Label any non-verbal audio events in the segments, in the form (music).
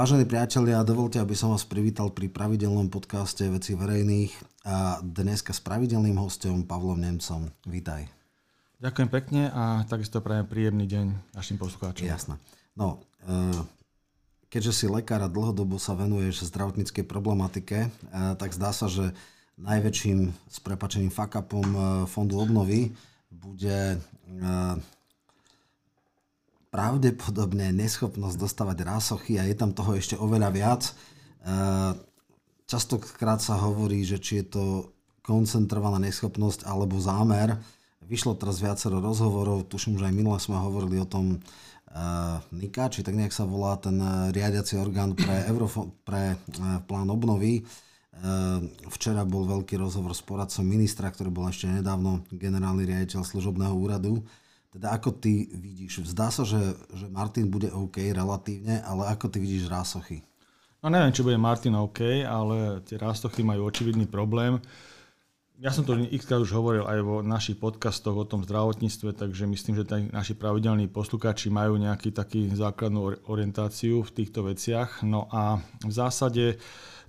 Vážení priatelia, dovolte, aby som vás privítal pri pravidelnom podcaste Veci verejných a dneska s pravidelným hostom Pavlom Nemcom. Vítaj. Ďakujem pekne a takisto prajem príjemný deň našim poslucháčom. Jasné. No, e, keďže si lekár a dlhodobo sa venuješ zdravotníckej problematike, e, tak zdá sa, že najväčším s prepačením fuck-upom e, fondu obnovy bude pravdepodobne neschopnosť dostávať rásochy a je tam toho ešte oveľa viac. E, častokrát sa hovorí, že či je to koncentrovaná neschopnosť alebo zámer. Vyšlo teraz viacero rozhovorov, tuším, že aj minule sme hovorili o tom uh, NIKA, či tak nejak sa volá ten riadiaci orgán pre, (clears throat) Eurofo- pre plán obnovy. Včera bol veľký rozhovor s poradcom ministra, ktorý bol ešte nedávno generálny riaditeľ služobného úradu. Teda ako ty vidíš? Zdá sa, že, že Martin bude OK relatívne, ale ako ty vidíš rásochy? No neviem, či bude Martin OK, ale tie rásochy majú očividný problém. Ja som to x už hovoril aj vo našich podcastoch o tom zdravotníctve, takže myslím, že naši pravidelní poslucháči majú nejaký taký základnú orientáciu v týchto veciach. No a v zásade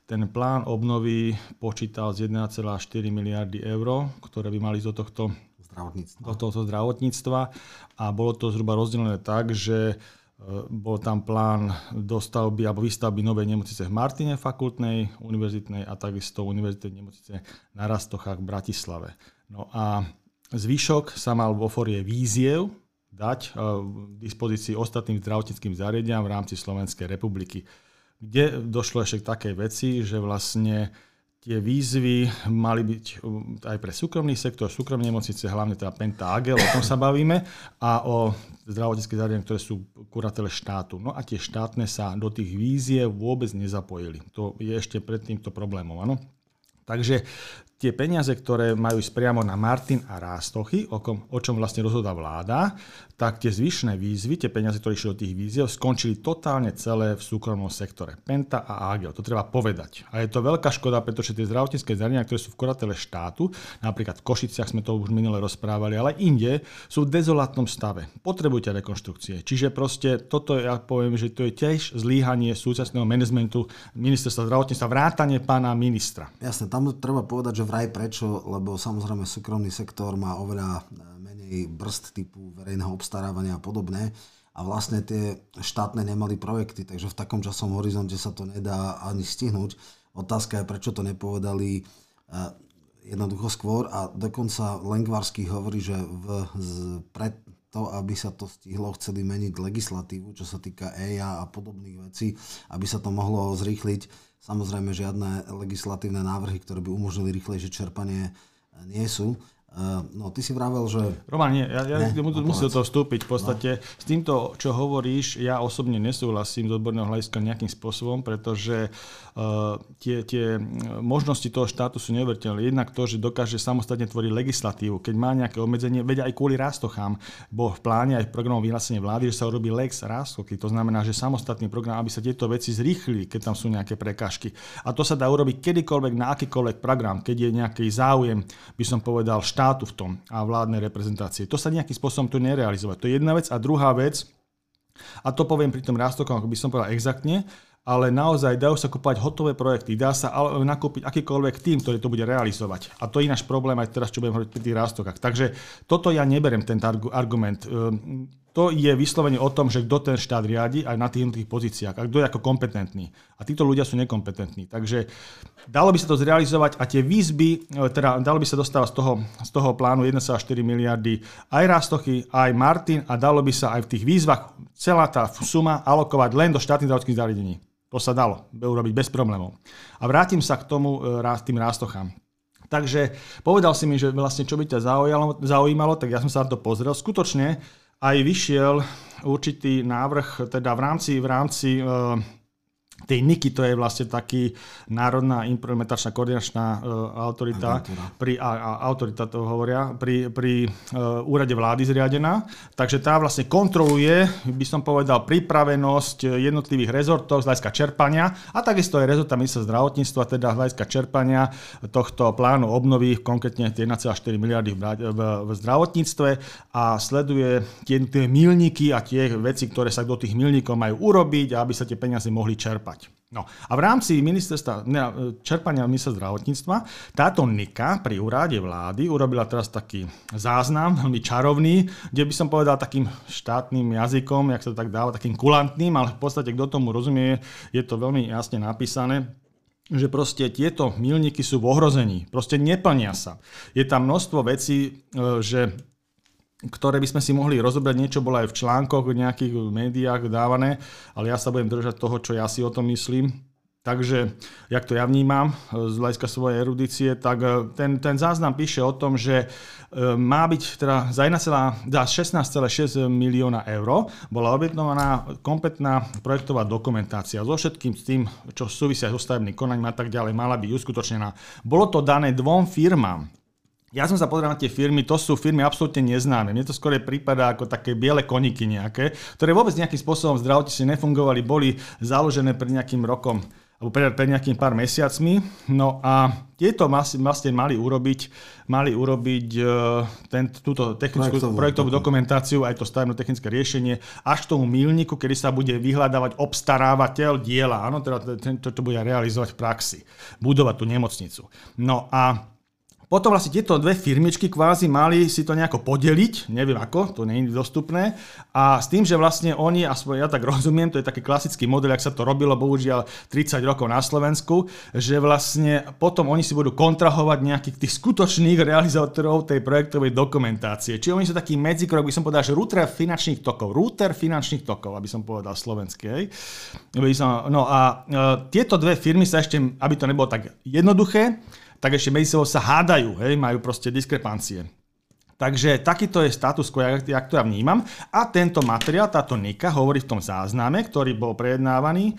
ten plán obnovy počítal z 1,4 miliardy eur, ktoré by mali do tohto zdravotníctva. do tohoto zdravotníctva a bolo to zhruba rozdelené tak, že e, bol tam plán dostavby alebo výstavby novej nemocnice v Martine fakultnej, univerzitnej a takisto univerzitnej nemocnice na Rastochách v Bratislave. No a zvyšok sa mal vo forie víziev dať e, dispozícii ostatným zdravotníckým zariadeniam v rámci Slovenskej republiky. Kde došlo ešte k takej veci, že vlastne tie výzvy mali byť um, aj pre súkromný sektor, súkromné nemocnice, hlavne teda Penta Agel, o tom sa bavíme, a o zdravotnícke zariadenia, ktoré sú kuratele štátu. No a tie štátne sa do tých vízie vôbec nezapojili. To je ešte pred týmto problémom. Ano? Takže tie peniaze, ktoré majú ísť priamo na Martin a Rástochy, o, kom, o čom vlastne rozhodá vláda, tak tie zvyšné výzvy, tie peniaze, ktoré išli do tých výziev, skončili totálne celé v súkromnom sektore. Penta a Agel, to treba povedať. A je to veľká škoda, pretože tie zdravotnícke zariadenia, ktoré sú v kuratele štátu, napríklad v Košiciach sme to už minule rozprávali, ale inde sú v dezolátnom stave. Potrebujete rekonštrukcie. Čiže proste toto ja poviem, že to je tiež zlíhanie súčasného manažmentu ministerstva zdravotníctva, vrátanie pána ministra. Jasne, tam treba povedať, že vraj prečo, lebo samozrejme súkromný sektor má oveľa menej brzd typu verejného obstarávania a podobné a vlastne tie štátne nemali projekty, takže v takom časom horizonte sa to nedá ani stihnúť. Otázka je, prečo to nepovedali eh, jednoducho skôr a dokonca Lengvarsky hovorí, že v, z, pred to, aby sa to stihlo, chceli meniť legislatívu, čo sa týka EIA a podobných vecí, aby sa to mohlo zrýchliť. Samozrejme, žiadne legislatívne návrhy, ktoré by umožnili rýchlejšie čerpanie, nie sú. Uh, no, ty si vravel, že... Roman, nie, ja, ja ne, musím do toho vstúpiť. V podstate no. s týmto, čo hovoríš, ja osobne nesúhlasím z odborného hľadiska nejakým spôsobom, pretože uh, tie, tie možnosti toho štátu sú neuveriteľné. Jednak to, že dokáže samostatne tvoriť legislatívu, keď má nejaké obmedzenie, vedia aj kvôli rástochám, bo v pláne aj v programu vyhlásenie vlády, že sa urobí lex rástochy. To znamená, že samostatný program, aby sa tieto veci zrýchli, keď tam sú nejaké prekážky. A to sa dá urobiť kedykoľvek na akýkoľvek program, keď je nejaký záujem, by som povedal, štát štátu v tom a vládnej reprezentácie. To sa nejakým spôsobom tu nerealizovať. To je jedna vec. A druhá vec, a to poviem pri tom rástokom, ako by som povedal exaktne, ale naozaj dajú sa kúpať hotové projekty, dá sa nakúpiť akýkoľvek tým, ktorý to bude realizovať. A to je náš problém aj teraz, čo budem hovoriť pri tých rástokách. Takže toto ja neberem, tento argument. To je vyslovene o tom, že kto ten štát riadi aj na tých jednotlivých pozíciách a kto je ako kompetentný. A títo ľudia sú nekompetentní. Takže dalo by sa to zrealizovať a tie výzby, e, teda dalo by sa dostávať z toho, z toho plánu 1,4 miliardy aj Rastochy, aj Martin a dalo by sa aj v tých výzvach celá tá suma alokovať len do štátnych zdravotných zariadení. To sa dalo urobiť bez problémov. A vrátim sa k tomu, e, tým Rastochám. Takže povedal si mi, že vlastne čo by ťa zaujímalo, zaujímalo, tak ja som sa na to pozrel. Skutočne aj vyšiel určitý návrh, teda v rámci, v rámci e, tej NIKI, to je vlastne taký Národná implementačná koordinačná uh, autorita, pri, a, a, autorita to hovoria, pri, pri uh, úrade vlády zriadená. Takže tá vlastne kontroluje, by som povedal, pripravenosť jednotlivých rezortov z hľadiska čerpania a takisto aj rezorta ministerstva zdravotníctva, teda z hľadiska čerpania tohto plánu obnovy, konkrétne 1,4 miliardy v, v, v zdravotníctve a sleduje tie, tie milníky a tie veci, ktoré sa do tých milníkov majú urobiť, aby sa tie peniaze mohli čerpať. No a v rámci ministerstva, ne, čerpania ministerstva zdravotníctva táto NIKA pri úrade vlády urobila teraz taký záznam, veľmi čarovný, kde by som povedal takým štátnym jazykom, jak sa to tak dáva, takým kulantným, ale v podstate kto tomu rozumie, je to veľmi jasne napísané že proste tieto milníky sú v ohrození, proste neplnia sa. Je tam množstvo vecí, e, že ktoré by sme si mohli rozobrať. Niečo bolo aj v článkoch, v nejakých médiách dávané, ale ja sa budem držať toho, čo ja si o tom myslím. Takže, jak to ja vnímam z hľadiska svojej erudície, tak e, ten, ten záznam píše o tom, že e, má byť teda za 16,6 milióna eur bola objednovaná kompletná projektová dokumentácia so všetkým s tým, čo súvisia so stavebným konaním a tak ďalej, mala byť uskutočnená. Bolo to dané dvom firmám, ja som sa pozrel na tie firmy, to sú firmy absolútne neznáme. Mne to skôr prípada ako také biele koniky nejaké, ktoré vôbec nejakým spôsobom v zdravotníctve nefungovali, boli založené pred nejakým rokom alebo pred, pred nejakým pár mesiacmi. No a tieto vlastne mali urobiť, mali urobiť e, ten, túto technickú projektovú, projektovú dokumentáciu, aj to stavebno technické riešenie, až k tomu milníku, kedy sa bude vyhľadávať obstarávateľ diela. Áno, teda to, to bude realizovať v praxi. Budovať tú nemocnicu. No a potom vlastne tieto dve firmičky kvázi mali si to nejako podeliť, neviem ako, to nie je dostupné. A s tým, že vlastne oni, aspoň ja tak (laughs) rozumiem, to je taký klasický model, ak sa to robilo bohužiaľ 30 rokov na Slovensku, že vlastne potom oni si budú kontrahovať nejakých tých skutočných realizátorov tej projektovej dokumentácie. Čiže oni sú taký medzikrok, by som povedal, že router finančných tokov. Router finančných tokov, aby som povedal slovenský. No a e, tieto dve firmy sa ešte, aby to nebolo tak jednoduché, tak ešte medzi sebou sa hádajú, hej, majú proste diskrepancie. Takže takýto je status quo, jak, jak to ja vnímam. A tento materiál, táto Nika hovorí v tom zázname, ktorý bol prejednávaný,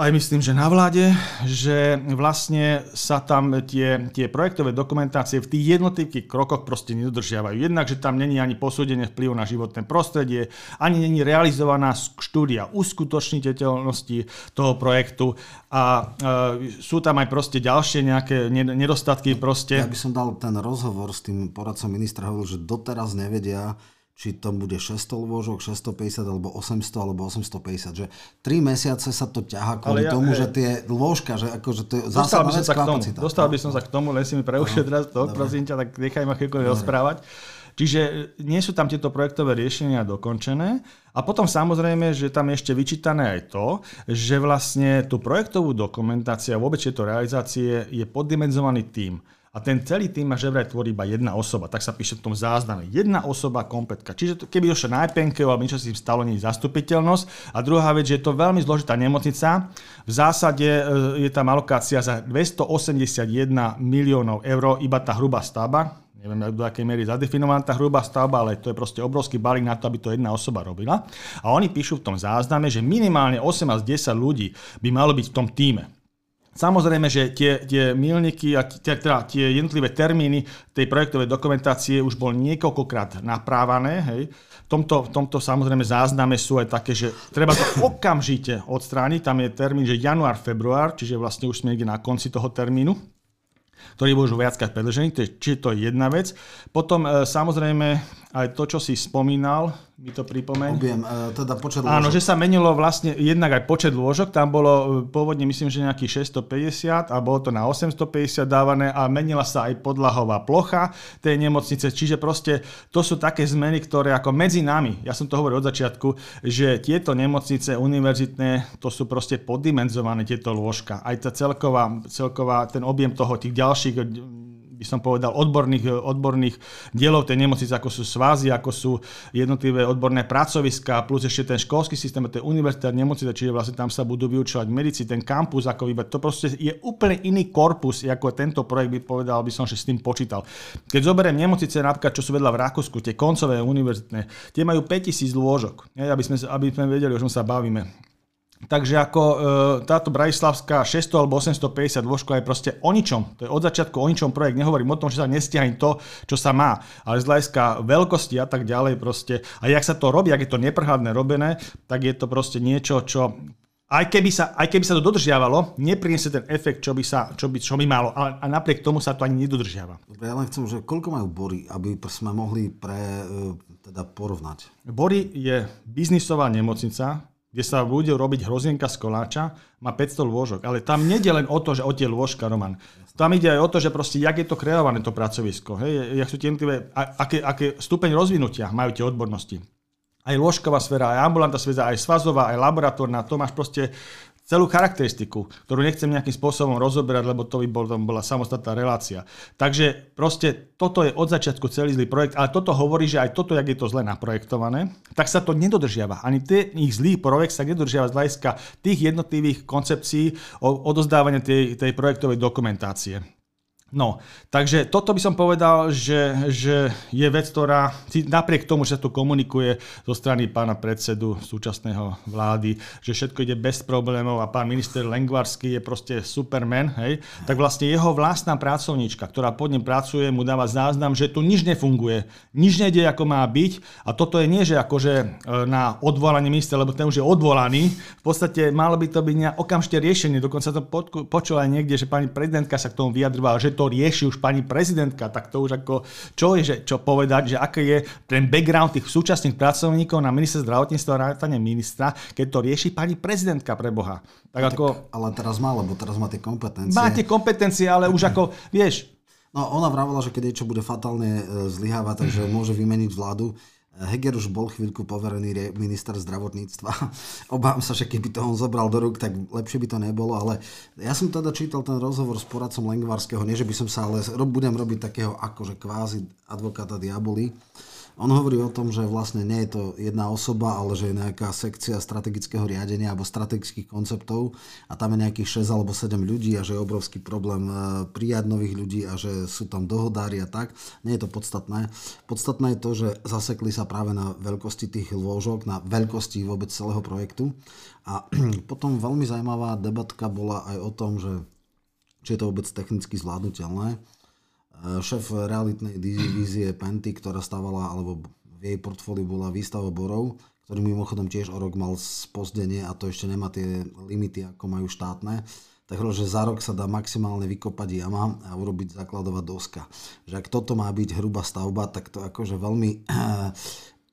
aj myslím, že na vláde, že vlastne sa tam tie, tie projektové dokumentácie v tých jednotlivých krokoch proste nedodržiavajú. Jednak, že tam není ani posúdenie vplyvu na životné prostredie, ani není realizovaná štúdia uskutočniteľnosti toho projektu a e, sú tam aj proste ďalšie nejaké nedostatky. Proste. Ja by som dal ten rozhovor s tým poradcom ministra, hovoril, že doteraz nevedia, či to bude 600 lôžok, 650 alebo 800 alebo 850, že 3 mesiace sa to ťaha kvôli ja, tomu, hej. že tie lôžka, že akože to je zásadná vec kapacita. Dostal by som sa k tomu, len si mi preušil teraz to, prosím ťa, tak nechaj ma chvíľko rozprávať. Čiže nie sú tam tieto projektové riešenia dokončené. A potom samozrejme, že tam je ešte vyčítané aj to, že vlastne tú projektovú dokumentáciu a vôbec tieto realizácie je poddimenzovaný tým. A ten celý tým má že vraj tvorí iba jedna osoba. Tak sa píše v tom zázname. Jedna osoba kompletka. Čiže keby došlo na IPNK alebo niečo si stalo, nie je zastupiteľnosť. A druhá vec, že je to veľmi zložitá nemocnica. V zásade e, je tam alokácia za 281 miliónov eur, iba tá hrubá stavba. Neviem, do akej miery zadefinovaná tá hrubá stavba, ale to je proste obrovský balík na to, aby to jedna osoba robila. A oni píšu v tom zázname, že minimálne 8 až 10 ľudí by malo byť v tom týme. Samozrejme, že tie, tie milníky a tie, teda tie jednotlivé termíny tej projektovej dokumentácie už bol niekoľkokrát naprávané. Hej. V tomto, v tomto samozrejme zázname sú aj také, že treba to (coughs) okamžite odstrániť. Tam je termín, že január, február, čiže vlastne už sme niekde na konci toho termínu ktorý bol už viackrát predlžený, čiže to je jedna vec. Potom e, samozrejme aj to, čo si spomínal, mi to pripomeň. Objem, e, teda počet lôžok. Áno, že sa menilo vlastne jednak aj počet lôžok, tam bolo e, pôvodne myslím, že nejakých 650 a bolo to na 850 dávané a menila sa aj podlahová plocha tej nemocnice, čiže proste to sú také zmeny, ktoré ako medzi nami, ja som to hovoril od začiatku, že tieto nemocnice univerzitné, to sú proste poddimenzované tieto lôžka. Aj tá celková, celková ten objem toho, tých ďalších by som povedal, odborných, odborných dielov tej nemocnice, ako sú svázy, ako sú jednotlivé odborné pracoviska, plus ešte ten školský systém, to je univerzita nemocnice, čiže vlastne tam sa budú vyučovať medici, ten kampus, ako vybrať. To proste je úplne iný korpus, ako tento projekt by povedal, by som, že s tým počítal. Keď zoberiem nemocnice, napríklad, čo sú vedľa v Rakúsku, tie koncové univerzitné, tie majú 5000 lôžok, aby sme, aby sme vedeli, o čom sa bavíme. Takže ako e, táto Bratislavská 600 alebo 850 dôžková je proste o ničom. To je od začiatku o ničom projekt. Nehovorím o tom, že sa nestiahne to, čo sa má. Ale z hľadiska veľkosti a tak ďalej proste. A jak sa to robí, ak je to neprhľadné robené, tak je to proste niečo, čo aj keby, sa, aj keby sa to dodržiavalo, nepriniesie ten efekt, čo by, sa, čo by, čo by malo. Ale, a napriek tomu sa to ani nedodržiava. Ja len chcem, že koľko majú bory, aby sme mohli pre, e, teda porovnať? Bory je biznisová nemocnica, kde sa bude robiť hrozienka z koláča, má 500 lôžok. Ale tam nejde len o to, že o tie lôžka, Roman. Tam ide aj o to, že proste, jak je to kreované, to pracovisko. Hej, jak sú tie aké, aké stupeň rozvinutia majú tie odbornosti aj lôžková sféra, aj ambulantná sféra, aj svazová, aj laboratórna, to máš proste celú charakteristiku, ktorú nechcem nejakým spôsobom rozoberať, lebo to by bol, tam bola samostatná relácia. Takže proste toto je od začiatku celý zlý projekt, ale toto hovorí, že aj toto, jak je to zle naprojektované, tak sa to nedodržiava. Ani ten ich zlý projekt sa nedodržiava z hľadiska tých jednotlivých koncepcií o odozdávania tej, tej projektovej dokumentácie. No, takže toto by som povedal, že, že je vec, ktorá napriek tomu, že sa tu komunikuje zo strany pána predsedu súčasného vlády, že všetko ide bez problémov a pán minister Lengvarský je proste superman, hej, tak vlastne jeho vlastná pracovníčka, ktorá pod ním pracuje, mu dáva záznam, že tu nič nefunguje, nič nejde ako má byť. A toto je nie, že akože e, na odvolanie ministra, lebo ten už je odvolaný, v podstate malo by to byť okamžite riešenie, dokonca to počul aj niekde, že pani prezidentka sa k tomu vyjadrovala, že to rieši už pani prezidentka, tak to už ako, čo je, že, čo povedať, že aký je ten background tých súčasných pracovníkov na minister zdravotníctva a rátane ministra, keď to rieši pani prezidentka pre Boha. Tak, no, ako, tak, ale teraz má, lebo teraz má tie kompetencie. Má tie kompetencie, ale už ako, vieš, No ona vravila, že keď niečo bude fatálne e, zlyhávať, takže môže vymeniť vládu. Heger už bol chvíľku poverený minister zdravotníctva. (laughs) Obávam sa, že keby to on zobral do rúk, tak lepšie by to nebolo, ale ja som teda čítal ten rozhovor s poradcom Lengvarského, nie že by som sa, ale budem robiť takého akože kvázi advokáta diaboli. On hovorí o tom, že vlastne nie je to jedna osoba, ale že je nejaká sekcia strategického riadenia alebo strategických konceptov a tam je nejakých 6 alebo 7 ľudí a že je obrovský problém e, prijať nových ľudí a že sú tam dohodári a tak. Nie je to podstatné. Podstatné je to, že zasekli sa práve na veľkosti tých lôžok, na veľkosti vôbec celého projektu. A (clears throat) potom veľmi zaujímavá debatka bola aj o tom, že či je to vôbec technicky zvládnutelné šéf realitnej divízie Penty, ktorá stávala, alebo v jej portfóliu bola výstava borov, ktorý mimochodom tiež o rok mal spozdenie a to ešte nemá tie limity, ako majú štátne, tak hovoril, že za rok sa dá maximálne vykopať jama a urobiť základová doska. Že ak toto má byť hrubá stavba, tak to akože veľmi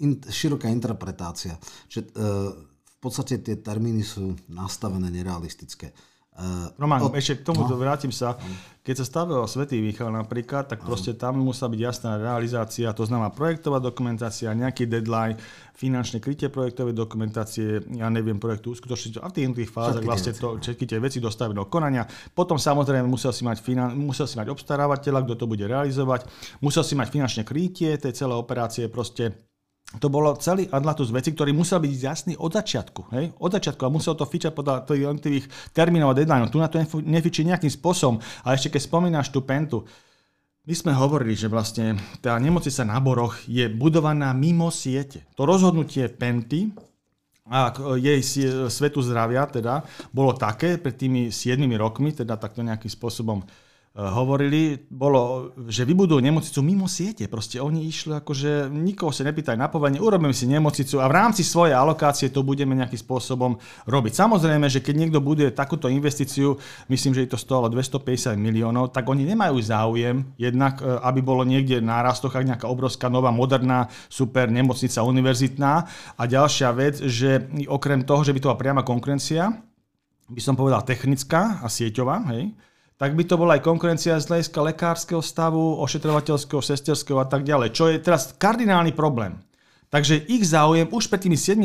in, široká interpretácia. Že, e, v podstate tie termíny sú nastavené nerealistické. Uh, Roman, od, ešte k tomu no. vrátim sa. Keď sa stavil Svetý Michal napríklad, tak proste tam musela byť jasná realizácia, to znamená projektová dokumentácia, nejaký deadline, finančné krytie projektovej dokumentácie, ja neviem, projektu uskutočniť a v tých tých fázach vlastne to, všetky tie veci dostaviť do konania. Potom samozrejme musel si mať, finan, musel si mať obstarávateľa, kto to bude realizovať, musel si mať finančné krytie tej celé operácie, proste to bolo celý Atlatus veci, ktorý musel byť jasný od začiatku. Hej? Od začiatku a musel to fičať podľa tých jednotlivých termínov a deadline. Tu na to nefičí nejakým spôsobom. A ešte keď spomínaš tú pentu, my sme hovorili, že vlastne tá nemocnica na Boroch je budovaná mimo siete. To rozhodnutie Penty a jej svetu zdravia teda bolo také pred tými 7 rokmi, teda takto nejakým spôsobom hovorili, bolo, že vybudujú nemocnicu mimo siete. Proste oni išli akože, nikoho sa nepýtajú na povolenie, urobíme si nemocnicu a v rámci svojej alokácie to budeme nejakým spôsobom robiť. Samozrejme, že keď niekto buduje takúto investíciu, myslím, že je to stalo 250 miliónov, tak oni nemajú záujem jednak, eh, aby bolo niekde na rastoch nejaká obrovská nová, moderná, super nemocnica univerzitná. A ďalšia vec, že okrem toho, že by to bola priama konkurencia, by som povedal technická a sieťová, hej, tak by to bola aj konkurencia z hľadiska lekárskeho stavu, ošetrovateľského, sesterského a tak ďalej, čo je teraz kardinálny problém. Takže ich záujem už pred tými 7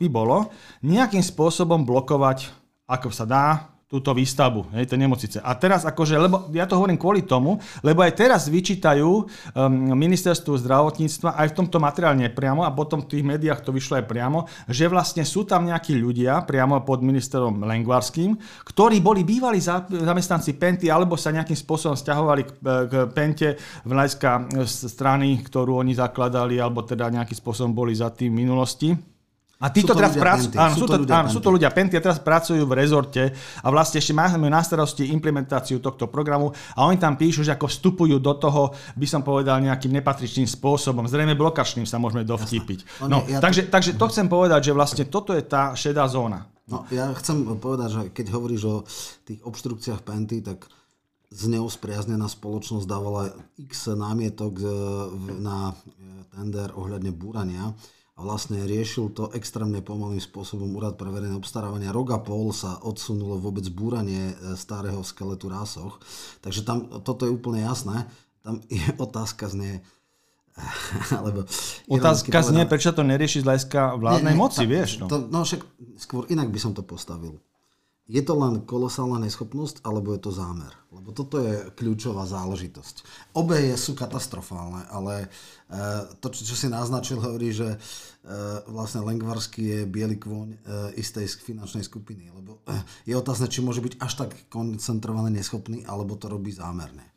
by bolo nejakým spôsobom blokovať, ako sa dá, túto výstavbu, hej, tej nemocnice. A teraz akože, lebo ja to hovorím kvôli tomu, lebo aj teraz vyčítajú um, ministerstvu zdravotníctva aj v tomto materiálne priamo a potom v tých médiách to vyšlo aj priamo, že vlastne sú tam nejakí ľudia priamo pod ministerom Lengvarským, ktorí boli bývali zamestnanci Penty alebo sa nejakým spôsobom stiahovali k, k Pente v hľadiska strany, ktorú oni zakladali alebo teda nejakým spôsobom boli za tým v minulosti A títo teraz pracujú, áno, sú, to, ľudia áno, sú to ľudia Penty a teraz pracujú v rezorte a vlastne ešte máme na starosti implementáciu tohto programu a oni tam píšu, že ako vstupujú do toho, by som povedal, nejakým nepatričným spôsobom, zrejme blokačným sa môžeme dovtipiť. No, ja takže, to... takže to chcem povedať, že vlastne toto je tá šedá zóna. No, ja chcem povedať, že keď hovoríš o tých obštrukciách Penty, tak zneuspriaznená spoločnosť dávala x námietok na tender ohľadne búrania a vlastne riešil to extrémne pomalým spôsobom Úrad pre verejné obstarávania. Rok a pol sa odsunulo vôbec búranie e, starého skeletu rásoch. Takže tam toto je úplne jasné. Tam je (laughs) otázka znie, (laughs) alebo Otázka znie, prečo to nerieši z hľadiska vládnej nie, nie, moci, tá, vieš. No. To, no však skôr inak by som to postavil je to len kolosálna neschopnosť, alebo je to zámer? Lebo toto je kľúčová záležitosť. Obe sú katastrofálne, ale e, to, čo si naznačil, hovorí, že e, vlastne Lengvarsky je biely kôň e, istej finančnej skupiny. Lebo je otázne, či môže byť až tak koncentrovaný neschopný, alebo to robí zámerne.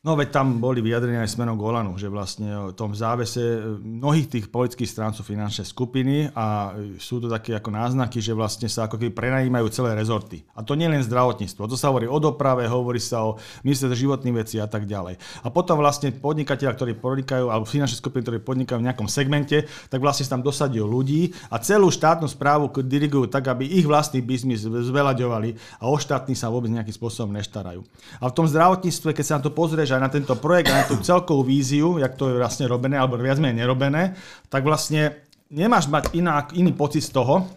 No veď tam boli vyjadrenia aj smerom Golanu, že vlastne o tom závese mnohých tých politických strán sú finančné skupiny a sú to také ako náznaky, že vlastne sa ako keby prenajímajú celé rezorty. A to nie len zdravotníctvo. To sa hovorí o doprave, hovorí sa o ministerstve životných vecí a tak ďalej. A potom vlastne podnikatelia, ktorí podnikajú, alebo finančné skupiny, ktorí podnikajú v nejakom segmente, tak vlastne sa tam dosadia ľudí a celú štátnu správu dirigujú tak, aby ich vlastný biznis zvelaďovali a o štátny sa vôbec nejakým spôsobom neštarajú. A v tom zdravotníctve, keď sa na to pozrieš, aj na tento projekt, na tú celkovú víziu, jak to je vlastne robené, alebo viac menej nerobené, tak vlastne nemáš mať iná, iný pocit z toho,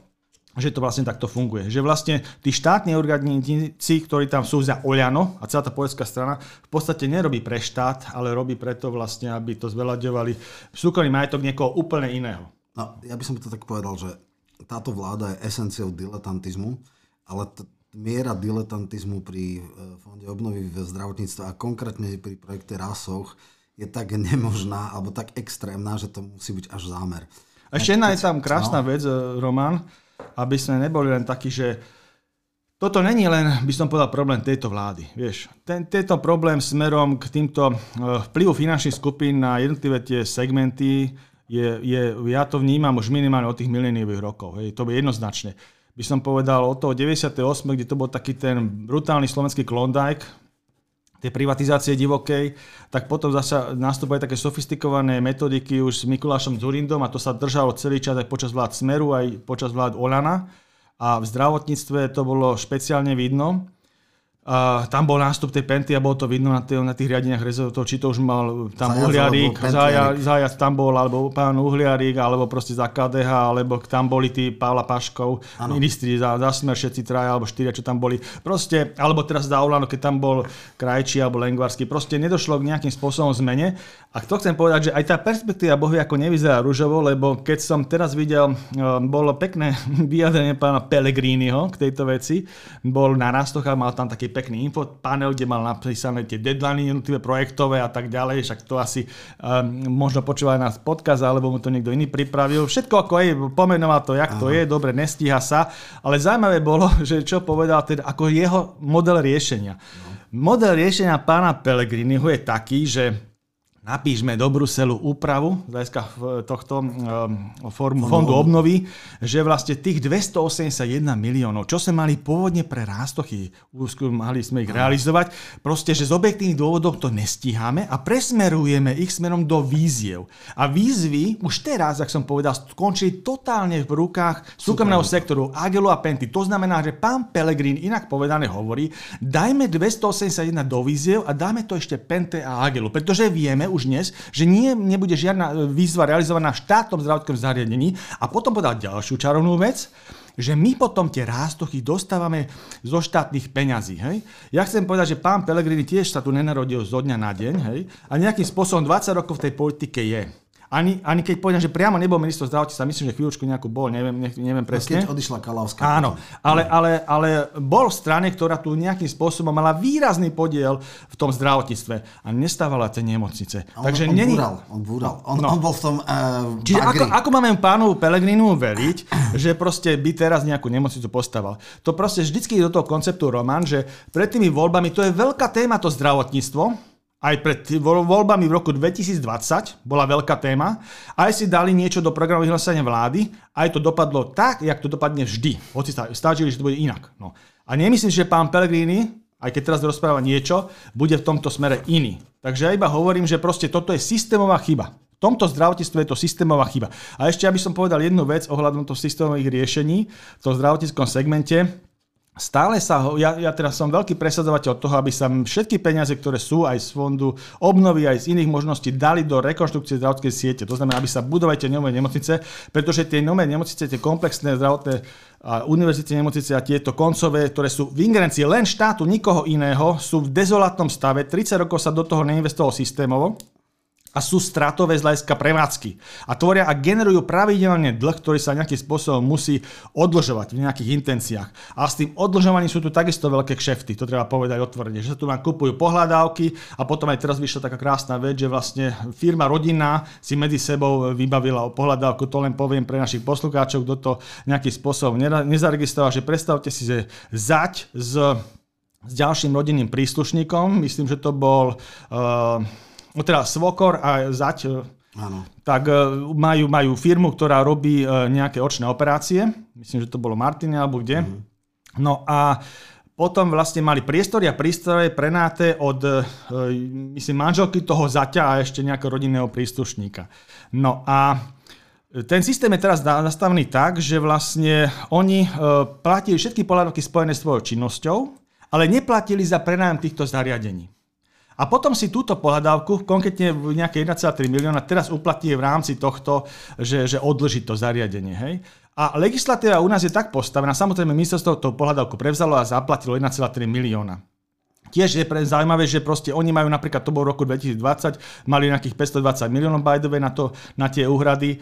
že to vlastne takto funguje. Že vlastne tí štátni organici, ktorí tam sú za Oľano a celá tá politická strana, v podstate nerobí pre štát, ale robí preto vlastne, aby to zvelaďovali súkromný majetok niekoho úplne iného. No, ja by som to tak povedal, že táto vláda je esenciou diletantizmu, ale t- miera diletantizmu pri e, Fonde obnovy v zdravotníctve a konkrétne pri projekte RASOch je tak nemožná alebo tak extrémna, že to musí byť až zámer. Ešte jedna je tam krásna no. vec, e, Roman, aby sme neboli len takí, že toto není len, by som povedal, problém tejto vlády. Vieš, ten, tento problém smerom k týmto e, vplyvu finančných skupín na jednotlivé tie segmenty je, je, ja to vnímam už minimálne od tých miléniových rokov. Hej, to je jednoznačne by som povedal, od toho 98., kde to bol taký ten brutálny slovenský klondike, tej privatizácie divokej, tak potom zase nastúpili také sofistikované metodiky už s Mikulášom Zurindom a to sa držalo celý čas aj počas vlád Smeru, aj počas vlád Olana. A v zdravotníctve to bolo špeciálne vidno. A tam bol nástup tej Penty a bolo to vidno na, tých, na tých riadeniach rezortov, či to už mal tam Zajac, Uhliarík, Zajac, Zajac tam bol, alebo pán Uhliarík, alebo proste za KDH, alebo tam boli tí Pavla Paškov, ano. ministri za, za smer, všetci traja alebo štyria, čo tam boli. Proste, alebo teraz za Olano, keď tam bol Krajčí alebo Lengvarský. Proste nedošlo k nejakým spôsobom zmene. A to chcem povedať, že aj tá perspektíva Bohu ako nevyzerá rúžovo, lebo keď som teraz videl, e, bolo pekné (laughs) vyjadrenie pána Pellegriniho k tejto veci, bol na rastoch a mal tam taký pekný infopanel, kde mal napísané tie deadliny jednotlivé projektové a tak ďalej, však to asi um, možno počúvať nás podcast, alebo mu to niekto iný pripravil. Všetko ako je, pomenoval to, jak Aha. to je, dobre, nestíha sa, ale zaujímavé bolo, (laughs) že čo povedal teda ako jeho model riešenia. No. Model riešenia pána Pellegriniho je taký, že napíšme do Bruselu úpravu z hľadiska tohto um, formu, fondu obnovy, že vlastne tých 281 miliónov, čo sme mali pôvodne pre rástochy, mali sme ich realizovať, proste, že z objektívnych dôvodov to nestíhame a presmerujeme ich smerom do víziev. A výzvy už teraz, ak som povedal, skončili totálne v rukách súkromného sektoru Agelo a Penty. To znamená, že pán Pelegrín inak povedané hovorí, dajme 281 do víziev a dáme to ešte Pente a Agelo, pretože vieme, už dnes, že nie, nebude žiadna e, výzva realizovaná v štátnom zdravotnom zariadení. A potom povedal ďalšiu čarovnú vec, že my potom tie rástochy dostávame zo štátnych peňazí. Hej? Ja chcem povedať, že pán Pelegrini tiež sa tu nenarodil zo dňa na deň hej? a nejakým spôsobom 20 rokov v tej politike je. Ani, ani keď poviem, že priamo nebol minister zdravotníctva, myslím, že chvíľučku nejakú bol, neviem, ne, neviem presne. Keď odišla Kalavská. Áno, ale, ale, ale bol v strane, ktorá tu nejakým spôsobom mala výrazný podiel v tom zdravotníctve a nestávala tie nemocnice. on, Takže on, není... búral, on búral. On, no. on bol v tom uh, Čiže ako, ako máme pánu Pelegrinu veriť, (clears throat) že proste by teraz nejakú nemocnicu postaval. To proste vždycky do toho konceptu Roman, že pred tými voľbami to je veľká téma to zdravotníctvo, aj pred voľbami v roku 2020 bola veľká téma, aj si dali niečo do programu vyhlásenia vlády, aj to dopadlo tak, jak to dopadne vždy. Hoci stážili, že to bude inak. No. A nemyslím, že pán Pellegrini, aj keď teraz rozpráva niečo, bude v tomto smere iný. Takže ja iba hovorím, že proste toto je systémová chyba. V tomto zdravotníctve je to systémová chyba. A ešte, aby som povedal jednu vec ohľadom toho systémových riešení v tom zdravotníckom segmente, Stále sa, ja, ja teraz som veľký presadzovateľ toho, aby sa všetky peniaze, ktoré sú aj z fondu obnovy, aj z iných možností, dali do rekonštrukcie zdravotnej siete. To znamená, aby sa budovali tie nové nemocnice, pretože tie nové nemocnice, tie komplexné zdravotné a univerzitné nemocnice a tieto koncové, ktoré sú v ingerencii len štátu, nikoho iného, sú v dezolátnom stave. 30 rokov sa do toho neinvestovalo systémovo a sú stratové z prevádzky. A tvoria a generujú pravidelne dlh, ktorý sa nejakým spôsobom musí odlžovať v nejakých intenciách. A s tým odlžovaním sú tu takisto veľké kšefty, to treba povedať otvorene, že sa tu nám kupujú pohľadávky a potom aj teraz vyšla taká krásna vec, že vlastne firma rodinná si medzi sebou vybavila o pohľadávku, to len poviem pre našich poslucháčov, kto to nejakým spôsobom nezaregistroval, že predstavte si, že zať s, s ďalším rodinným príslušníkom, myslím, že to bol uh, teda Svokor a Zať, e, Áno. tak e, majú, majú firmu, ktorá robí e, nejaké očné operácie. Myslím, že to bolo Martine alebo kde. Mm. No a potom vlastne mali priestory a prístroje prenáte od, myslím, manželky toho zaťa a ešte nejakého rodinného príslušníka. No a ten systém je teraz nastavený tak, že vlastne oni platili všetky pohľadovky spojené s svojou činnosťou, ale neplatili za prenájom týchto zariadení. A potom si túto pohľadávku, konkrétne v nejaké 1,3 milióna, teraz uplatí v rámci tohto, že, že odlží to zariadenie. Hej? A legislatíva u nás je tak postavená, samozrejme ministerstvo tú pohľadávku prevzalo a zaplatilo 1,3 milióna. Tiež je pre zaujímavé, že proste oni majú napríklad, to bol roku 2020, mali nejakých 520 miliónov by way na, to, na tie úhrady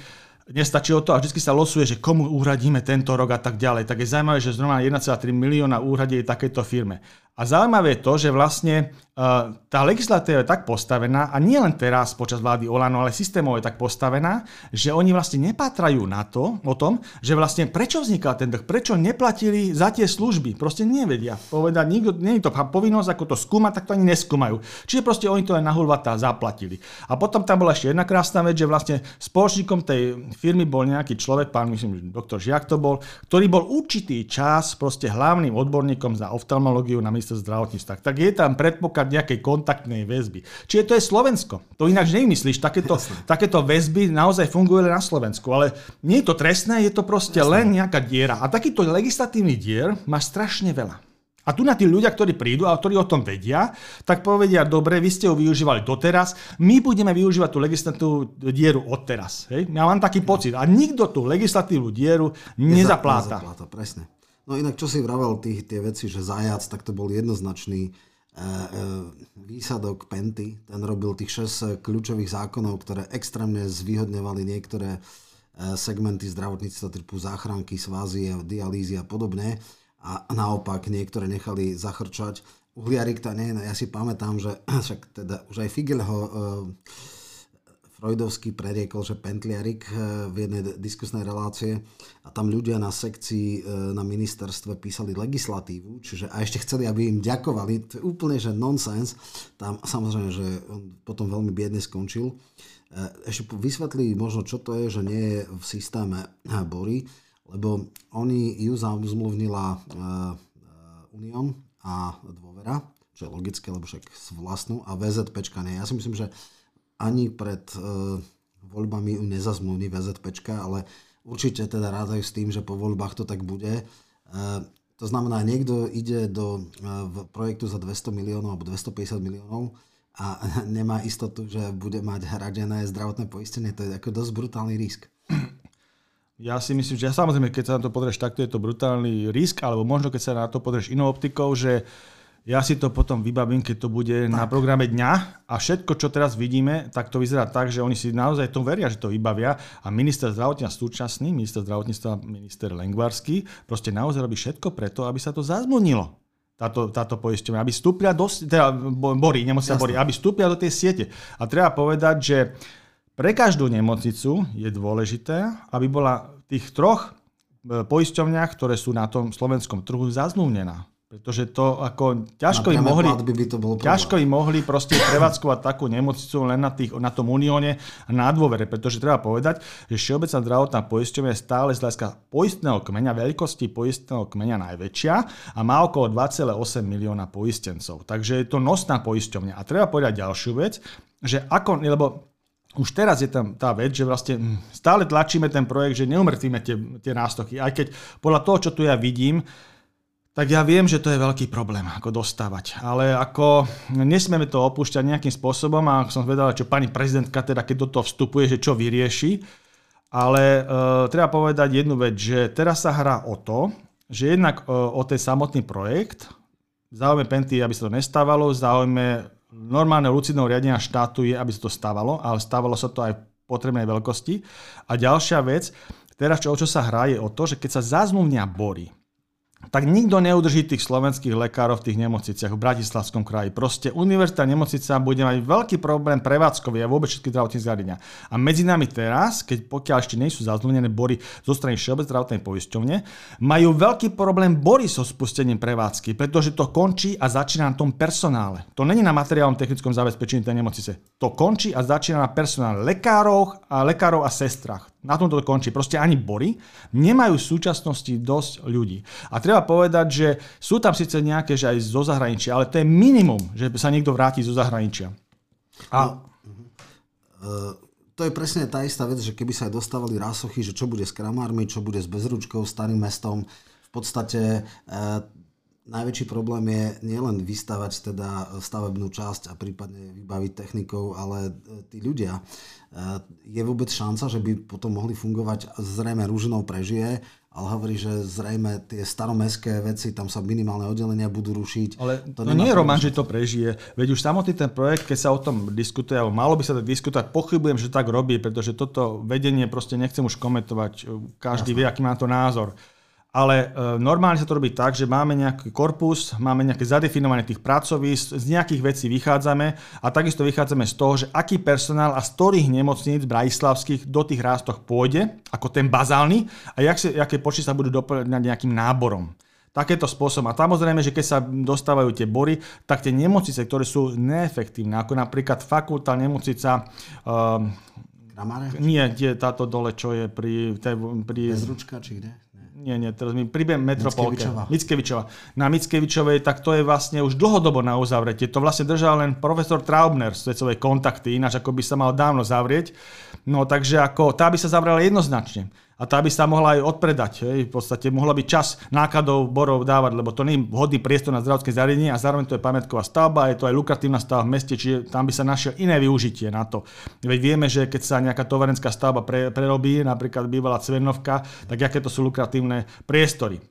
nestačilo to a vždy sa losuje, že komu uhradíme tento rok a tak ďalej. Tak je zaujímavé, že zrovna 1,3 milióna úhradí je takéto firme. A zaujímavé je to, že vlastne uh, tá legislatíva je tak postavená, a nie len teraz počas vlády Olano, ale systémov je tak postavená, že oni vlastne nepatrajú na to, o tom, že vlastne prečo vznikal ten dlh, prečo neplatili za tie služby. Proste nevedia povedať, nikto, nie je to povinnosť, ako to skúmať, tak to ani neskúmajú. Čiže proste oni to aj na zaplatili. A potom tam bola ešte jedna krásna vec, že vlastne spoločníkom tej firmy bol nejaký človek, pán myslím, že doktor Žiak to bol, ktorý bol určitý čas proste hlavným odborníkom za oftalmológiu na ministerstve zdravotníctva, tak je tam predpoklad nejakej kontaktnej väzby. Čiže to je Slovensko. To ináč nevymyslíš. Takéto, takéto väzby naozaj fungujú len na Slovensku. Ale nie je to trestné, je to proste Jasne. len nejaká diera. A takýto legislatívny dier má strašne veľa. A tu na tí ľudia, ktorí prídu a ktorí o tom vedia, tak povedia, dobre, vy ste ho využívali doteraz, my budeme využívať tú legislatívnu dieru odteraz. Hej? Ja mám taký pocit. A nikto tú legislatívnu dieru nezapláta. Nezapláta, presne. No inak, čo si vravel tých, tie veci, že zajac, tak to bol jednoznačný e, e, výsadok Penty. Ten robil tých 6 kľúčových zákonov, ktoré extrémne zvýhodňovali niektoré e, segmenty zdravotníctva typu záchranky, svázy, dialýzy a podobne. A naopak niektoré nechali zachrčať. Uhliarik to nie, no ja si pamätám, že (clears throat) však teda už aj Figel ho e, Freudovský preriekol, že Pentliarik eh, v jednej diskusnej relácie a tam ľudia na sekcii eh, na ministerstve písali legislatívu, čiže a ešte chceli, aby im ďakovali, to je úplne, že nonsens. Tam samozrejme, že on potom veľmi biedne skončil. Eh, ešte vysvetlí možno, čo to je, že nie je v systéme Bory, lebo oni ju zmluvnila Unión a dôvera, čo je logické, lebo však vlastnú a VZPčka nie. Ja si myslím, že ani pred uh, voľbami ju nezazmluvní VZPčka, ale určite teda rádajú s tým, že po voľbách to tak bude. Uh, to znamená, niekto ide do uh, projektu za 200 miliónov alebo 250 miliónov a (laughs) nemá istotu, že bude mať hradené zdravotné poistenie. To je ako dosť brutálny risk. Ja si myslím, že ja samozrejme, keď sa na to pozrieš takto, je to brutálny risk, alebo možno keď sa na to pozrieš inou optikou, že uh, ja si to potom vybavím, keď to bude tak. na programe dňa a všetko, čo teraz vidíme, tak to vyzerá tak, že oni si naozaj to veria, že to vybavia a minister zdravotníctva súčasný, minister zdravotníctva, minister Lengvarský, proste naozaj robí všetko preto, aby sa to zazmlnilo táto, táto poisťovňa, aby vstúpila do, teda Bory, nemocnica Bory, aby vstúpila do tej siete. A treba povedať, že pre každú nemocnicu je dôležité, aby bola v tých troch e, poisťovniach, ktoré sú na tom slovenskom trhu, zazmluvnená. Pretože to ako ťažko im mohli, by to bolo ťažko im mohli proste prevádzkovať takú nemocnicu len na, tých, na tom unióne a na dôvere, pretože treba povedať, že Všeobecná zdravotná poisťovňa je stále z hľadiska poistného kmeňa, veľkosti poistného kmeňa najväčšia a má okolo 2,8 milióna poistencov. Takže je to nosná poisťovňa. A treba povedať ďalšiu vec, že ako, lebo už teraz je tam tá vec, že vlastne hm, stále tlačíme ten projekt, že neumrtíme tie, tie nástochy. Aj keď podľa toho, čo tu ja vidím, tak ja viem, že to je veľký problém, ako dostávať. Ale ako nesmieme to opúšťať nejakým spôsobom a som zvedal, čo pani prezidentka teda, keď do toho vstupuje, že čo vyrieši. Ale uh, treba povedať jednu vec, že teraz sa hrá o to, že jednak uh, o ten samotný projekt, záujme Penty, aby sa to nestávalo, záujme normálne lucidného riadenia štátu je, aby sa to stávalo, ale stávalo sa to aj v potrebnej veľkosti. A ďalšia vec, teraz čo, o čo sa hrá, je o to, že keď sa zazmluvnia bory, tak nikto neudrží tých slovenských lekárov v tých nemocniciach v Bratislavskom kraji. Proste univerzita nemocnica bude mať veľký problém prevádzkový a vôbec všetky zdravotné zariadenia. A medzi nami teraz, keď pokiaľ ešte nie sú zazmluvnené bory zo strany Všeobecnej zdravotnej poisťovne, majú veľký problém bory so spustením prevádzky, pretože to končí a začína na tom personále. To není na materiálnom technickom zabezpečení tej nemocnice. To končí a začína na personále lekárov a lekárov a sestrach. Na tomto to končí. Proste ani bory nemajú v súčasnosti dosť ľudí. A treba povedať, že sú tam síce nejaké, že aj zo zahraničia, ale to je minimum, že sa niekto vráti zo zahraničia. A... No, uh, to je presne tá istá vec, že keby sa aj dostávali rásochy, že čo bude s kramármi, čo bude s Bezručkou, starým mestom, v podstate uh, najväčší problém je nielen vystavať teda stavebnú časť a prípadne vybaviť technikou, ale e, tí ľudia. Je vôbec šanca, že by potom mohli fungovať, zrejme Rúžinou prežije, ale hovorí, že zrejme tie staromestské veci, tam sa minimálne oddelenia budú rušiť. Ale to no nie je Roman, že to prežije. Veď už samotný ten projekt, keď sa o tom diskutuje, alebo malo by sa tak diskutovať, pochybujem, že tak robí, pretože toto vedenie proste nechcem už komentovať. Každý Jasne. vie, aký má to názor. Ale e, normálne sa to robí tak, že máme nejaký korpus, máme nejaké zadefinované tých pracovísk, z nejakých vecí vychádzame a takisto vychádzame z toho, že aký personál a z ktorých nemocníc bratislavských do tých rástoch pôjde, ako ten bazálny a jak si, aké počty sa budú doplňať nejakým náborom. Takéto spôsob. A samozrejme, že keď sa dostávajú tie bory, tak tie nemocnice, ktoré sú neefektívne, ako napríklad fakulta nemocnica... Um, Nie, tie, táto dole, čo je pri... pri Bezručka, či kde? Nie, nie, teraz mi príbem Metropolke. Mickevičova. Mickevičova. Na Mickevičovej, tak to je vlastne už dlhodobo na uzavretie. To vlastne držal len profesor Traubner z svojej kontakty, ináč ako by sa mal dávno zavrieť. No takže ako, tá by sa zavrela jednoznačne a tá by sa mohla aj odpredať. Hej. V podstate mohla byť čas nákladov borov dávať, lebo to nie je vhodný priestor na zdravotné zariadenie a zároveň to je pamätková stavba, je to aj lukratívna stavba v meste, čiže tam by sa našiel iné využitie na to. Veď vieme, že keď sa nejaká tovarenská stavba pre, prerobí, napríklad bývalá Cvernovka, tak aké to sú lukratívne priestory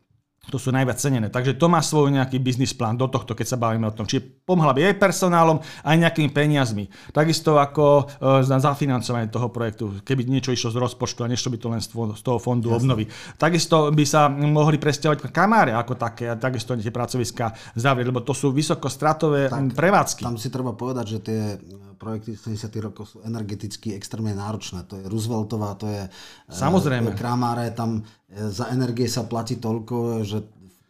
to sú najviac cenené. Takže to má svoj nejaký biznis plán do tohto, keď sa bavíme o tom. Čiže pomohla by aj personálom, aj nejakými peniazmi. Takisto ako e, na zafinancovanie toho projektu, keby niečo išlo z rozpočtu a nešlo by to len z toho fondu Jasne. obnovy. Takisto by sa mohli presťahovať kamáre ako také a takisto tie pracoviska zavrieť, lebo to sú vysokostratové tak, prevádzky. Tam si treba povedať, že tie projekty 70. rokov sú energeticky extrémne náročné. To je Rooseveltová, to je e, Samozrejme. Kramáre, tam e, za energie sa platí toľko, že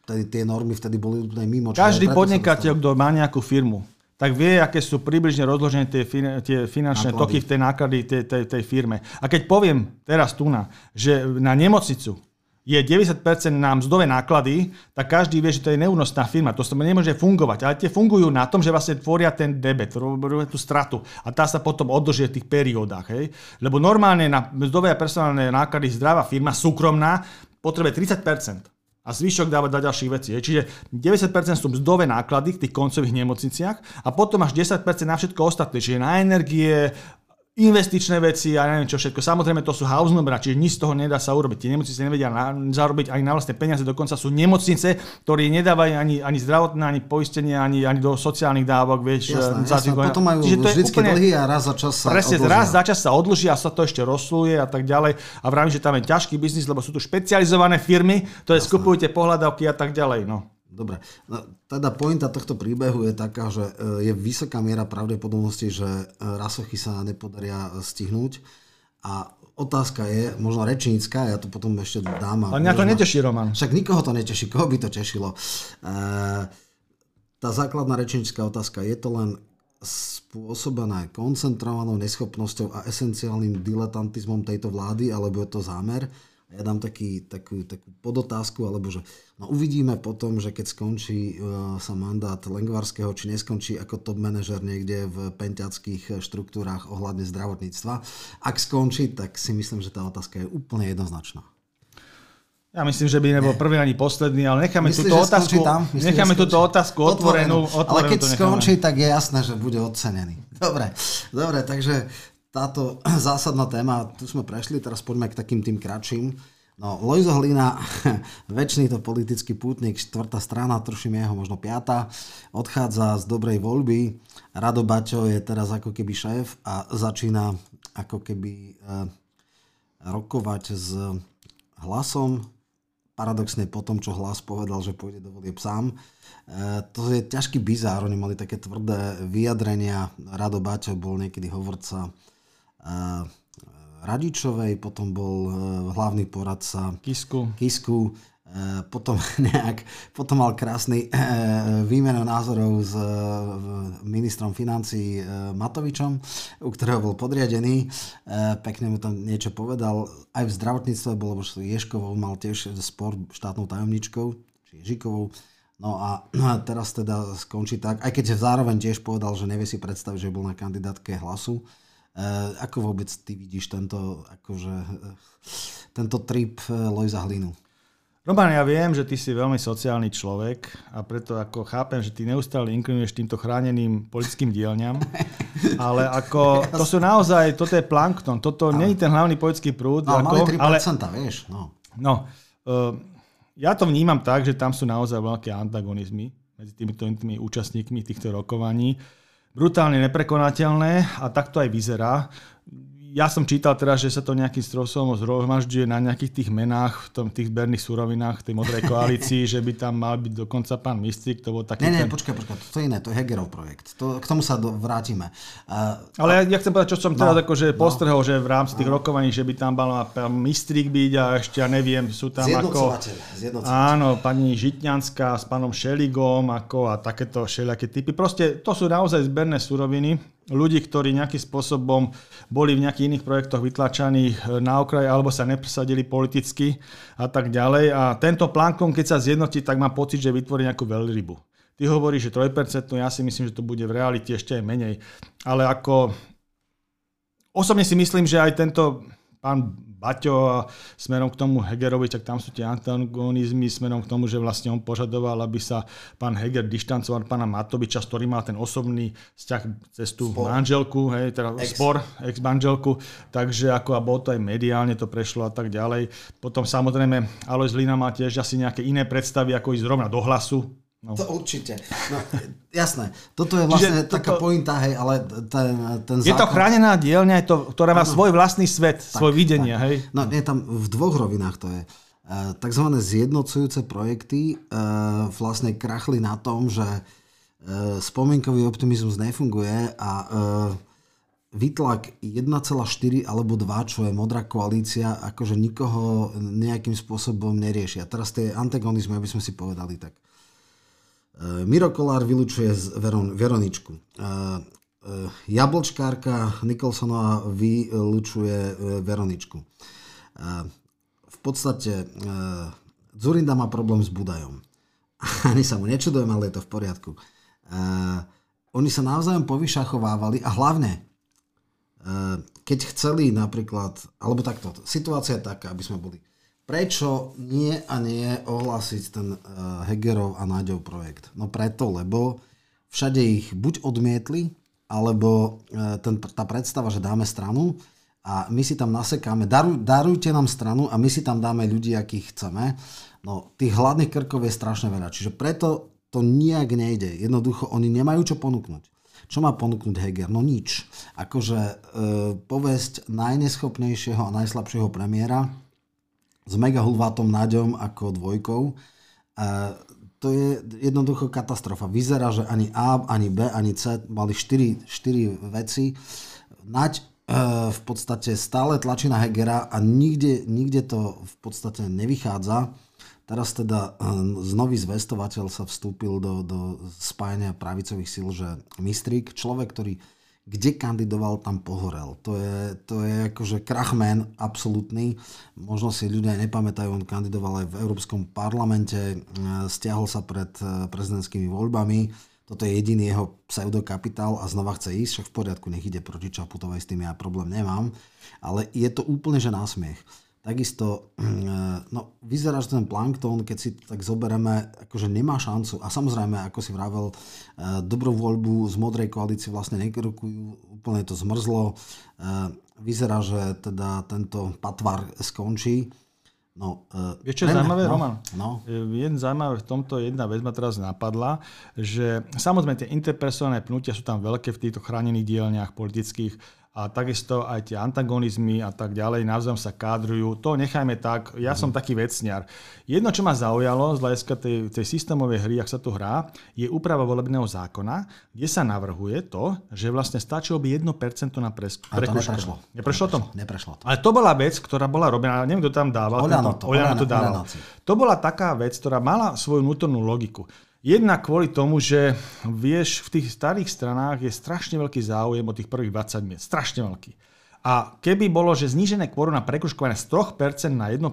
vtedy tie normy vtedy boli úplne mimo. Každý podnikateľ, kto má nejakú firmu, tak vie, aké sú približne rozložené tie, tie finančné náklady. toky v tej náklady tej, tej, tej firme. A keď poviem teraz tu na, že na nemocnicu je 90% na mzdové náklady, tak každý vie, že to je neúnosná firma. To nemôže fungovať. Ale tie fungujú na tom, že vlastne tvoria ten debet, tvoria tú stratu. A tá sa potom odloží v tých periódach. Hej? Lebo normálne na mzdové a personálne náklady zdravá firma, súkromná, potrebuje 30% a zvyšok dávať do ďalších vecí. Čiže 90% sú mzdové náklady v tých koncových nemocniciach a potom až 10% na všetko ostatné, čiže na energie, investičné veci a neviem čo všetko. Samozrejme to sú house number, čiže nič z toho nedá sa urobiť. Tie nemocnice nevedia na, zarobiť ani na vlastné peniaze, dokonca sú nemocnice, ktoré nedávajú ani, ani zdravotné, ani poistenie, ani, ani do sociálnych dávok, vieš. Jasné, jasné. Potom majú čiže to je úplne, dlhý a raz za čas sa Presne, odložia. raz za čas sa odloží a sa to ešte rozsluje a tak ďalej. A vravím, že tam je ťažký biznis, lebo sú tu špecializované firmy, ktoré skupujete pohľadavky a tak ďalej. No. Dobre, no, teda pointa tohto príbehu je taká, že e, je vysoká miera pravdepodobnosti, že e, rasochy sa nepodaria stihnúť a otázka je, možno rečnícka, ja to potom ešte dám. Ale mňa to neteší, Roman. Však nikoho to neteší, koho by to tešilo. E, tá základná rečnícka otázka, je to len spôsobené koncentrovanou neschopnosťou a esenciálnym diletantizmom tejto vlády, alebo je to zámer? Ja dám taký, takú, takú podotázku, alebo že no uvidíme potom, že keď skončí uh, sa mandát Lengvarského, či neskončí ako top manažer niekde v pentiackých štruktúrách ohľadne zdravotníctva. Ak skončí, tak si myslím, že tá otázka je úplne jednoznačná. Ja myslím, že by nebol prvý ani posledný, ale necháme Myslíš, túto otázku, tam? Myslíš, necháme túto otázku otvorenú. otvorenú ale keď skončí, tak je jasné, že bude ocenený. Dobre, dobre takže táto (clears throat) zásadná téma, tu sme prešli, teraz poďme k takým tým kratším. No, Lojzo Hlina, (laughs) väčší to politický pútnik, štvrtá strana, troším jeho, možno piata, odchádza z dobrej voľby. Rado Baťo je teraz ako keby šéf a začína ako keby eh, rokovať s hlasom. Paradoxne po tom, čo hlas povedal, že pôjde do volieb sám. E, to je ťažký bizár, oni mali také tvrdé vyjadrenia. Rado Baťo bol niekedy hovorca Radičovej, potom bol e, hlavný poradca Kisku. Kisku e, potom, (laughs) nejak, potom mal krásny e, výmenu názorov s ministrom financí Matovičom, u ktorého bol podriadený. Pekne mu tam niečo povedal. Aj v zdravotníctve bolo, lebo Ješkovou mal tiež spor štátnou tajomničkou, či Ježikovou. No a teraz teda skončí tak, aj keď zároveň tiež povedal, že nevie si predstaviť, že bol na kandidátke hlasu ako vôbec ty vidíš tento, akože, eh, tento trip eh, Lojza Hlinu? Roman, ja viem, že ty si veľmi sociálny človek a preto ako chápem, že ty neustále inklinuješ týmto chráneným politickým dielňam, (laughs) ale ako to sú naozaj, toto je plankton, toto nie je ten hlavný politický prúd. No, ako, 3%, ale, vieš. No, no uh, ja to vnímam tak, že tam sú naozaj veľké antagonizmy medzi týmito tými účastníkmi týchto rokovaní brutálne neprekonateľné a tak to aj vyzerá ja som čítal teraz, že sa to nejakým spôsobom zhromažďuje na nejakých tých menách, v tom, tých zberných surovinách, tej modrej koalícii, že by tam mal byť dokonca pán Mistrik, to bol taký... Nie, nie, ten... počkaj, počkaj, to je iné, to je Hegerov projekt. To, k tomu sa do, vrátime. Uh, Ale ja, ja chcem povedať, čo som teraz no, akože no, postrhol, že v rámci tých no. rokovaní, že by tam mal pán Mistrik byť a ešte, ja neviem, sú tam ako... Áno, pani Žitňanská s pánom Šeligom ako a takéto všelijaké typy. Proste to sú naozaj zberné suroviny, ľudí, ktorí nejakým spôsobom boli v nejakých iných projektoch vytlačaní eh, na okraj alebo sa nepresadili politicky a tak ďalej. A tento plánkom, keď sa zjednotí, tak má pocit, že vytvorí nejakú veľrybu. Ty hovoríš, že 3%, ja si myslím, že to bude v realite ešte aj menej. Ale ako osobne si myslím, že aj tento pán Baťo a smerom k tomu Hegerovi, tak tam sú tie antagonizmy smerom k tomu, že vlastne on požadoval, aby sa pán Heger dištancoval pána Matoviča, s ktorým má ten osobný vzťah cez tú spor. manželku, hej, teda ex. spor, ex-manželku, takže ako a bolo to aj mediálne, to prešlo a tak ďalej. Potom samozrejme Alois Lina má tiež asi nejaké iné predstavy, ako ísť zrovna do hlasu, No. To určite. No, (laughs) jasné. Toto je vlastne Čiže taká toto, pointa, hej, ale ten, ten zákon... Je to chránená dielňa, to, ktorá má ano. svoj vlastný svet, tak, svoj videnie, tak. hej? No, nie, tam v dvoch rovinách to je. E, takzvané zjednocujúce projekty e, vlastne krachli na tom, že e, spomienkový optimizmus nefunguje a vytlak 1,4 alebo 2, čo je modrá koalícia, akože nikoho nejakým spôsobom nerieši. A teraz tie antagonizmy, aby sme si povedali tak. Eh, Miro Kolár vylučuje Veron, Veroničku. Eh, eh, Jablčkárka Nikolsonová vylučuje Veroničku. V podstate Zurinda má problém s Budajom. (laughs) Ani sa mu nečudujem, ale je to v poriadku. Oni sa navzájom povyšachovávali a hlavne, keď chceli napríklad, alebo takto, situácia je taká, aby sme boli Prečo nie a nie ohlásiť ten uh, Hegerov a Náďov projekt? No preto, lebo všade ich buď odmietli, alebo uh, ten, tá predstava, že dáme stranu a my si tam nasekáme, daruj, darujte nám stranu a my si tam dáme ľudí, akých chceme. No, tých hladných krkov je strašne veľa. Čiže preto to nijak nejde. Jednoducho, oni nemajú čo ponúknuť. Čo má ponúknuť Heger? No nič. Akože e, povesť najneschopnejšieho a najslabšieho premiéra, s mega hulvátom Náďom ako dvojkou. A to je jednoducho katastrofa. Vyzerá, že ani A, ani B, ani C mali 4, 4 veci. Naď v podstate stále tlačí na Hegera a nikde, nikde to v podstate nevychádza. Teraz teda znový zvestovateľ sa vstúpil do, do spájania pravicových síl, že Mistrík, človek, ktorý kde kandidoval, tam pohorel. To je, to je akože krachman absolútny. Možno si ľudia nepamätajú, on kandidoval aj v Európskom parlamente, e, stiahol sa pred e, prezidentskými voľbami. Toto je jediný jeho pseudokapitál a znova chce ísť, však v poriadku, nech ide proti Čaputovej, s tým ja problém nemám. Ale je to úplne že násmiech. Takisto, mm, no, vyzerá, že ten plankton, keď si tak zoberieme, akože nemá šancu. A samozrejme, ako si vravel, eh, dobrú voľbu z modrej koalície vlastne nekrokujú, úplne to zmrzlo. Eh, vyzerá, že teda tento patvar skončí. No, uh, Vieš, čo je zaujímavé, no, Roman? No. Jeden zaujímavé v tomto, jedna vec ma teraz napadla, že samozrejme tie interpersonálne pnutia sú tam veľké v týchto chránených dielniach politických, a takisto aj tie antagonizmy a tak ďalej navzájom sa kádrujú. To nechajme tak, ja som taký vecniar. Jedno, čo ma zaujalo z hľadiska tej, tej systémovej hry, ak sa tu hrá, je úprava volebného zákona, kde sa navrhuje to, že vlastne stačilo by 1% na pres- A to neprešlo. Neprešlo to? Neprešlo to. Ale to bola vec, ktorá bola robená, neviem, kto tam dával. Oľano to, Oľano to dával. To bola taká vec, ktorá mala svoju vnútornú logiku. Jedna kvôli tomu, že vieš, v tých starých stranách je strašne veľký záujem o tých prvých 20 miest. Strašne veľký. A keby bolo, že znížené kvórum na prekruškovanie z 3% na 1%,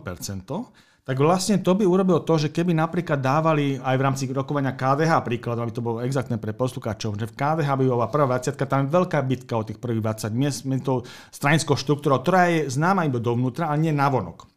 tak vlastne to by urobilo to, že keby napríklad dávali aj v rámci rokovania KDH príklad, aby to bolo exaktné pre poslucháčov, že v KDH by bola prvá 20, tam je veľká bitka o tých prvých 20 miest, tou stranickou štruktúrou, ktorá je známa iba dovnútra a nie navonok.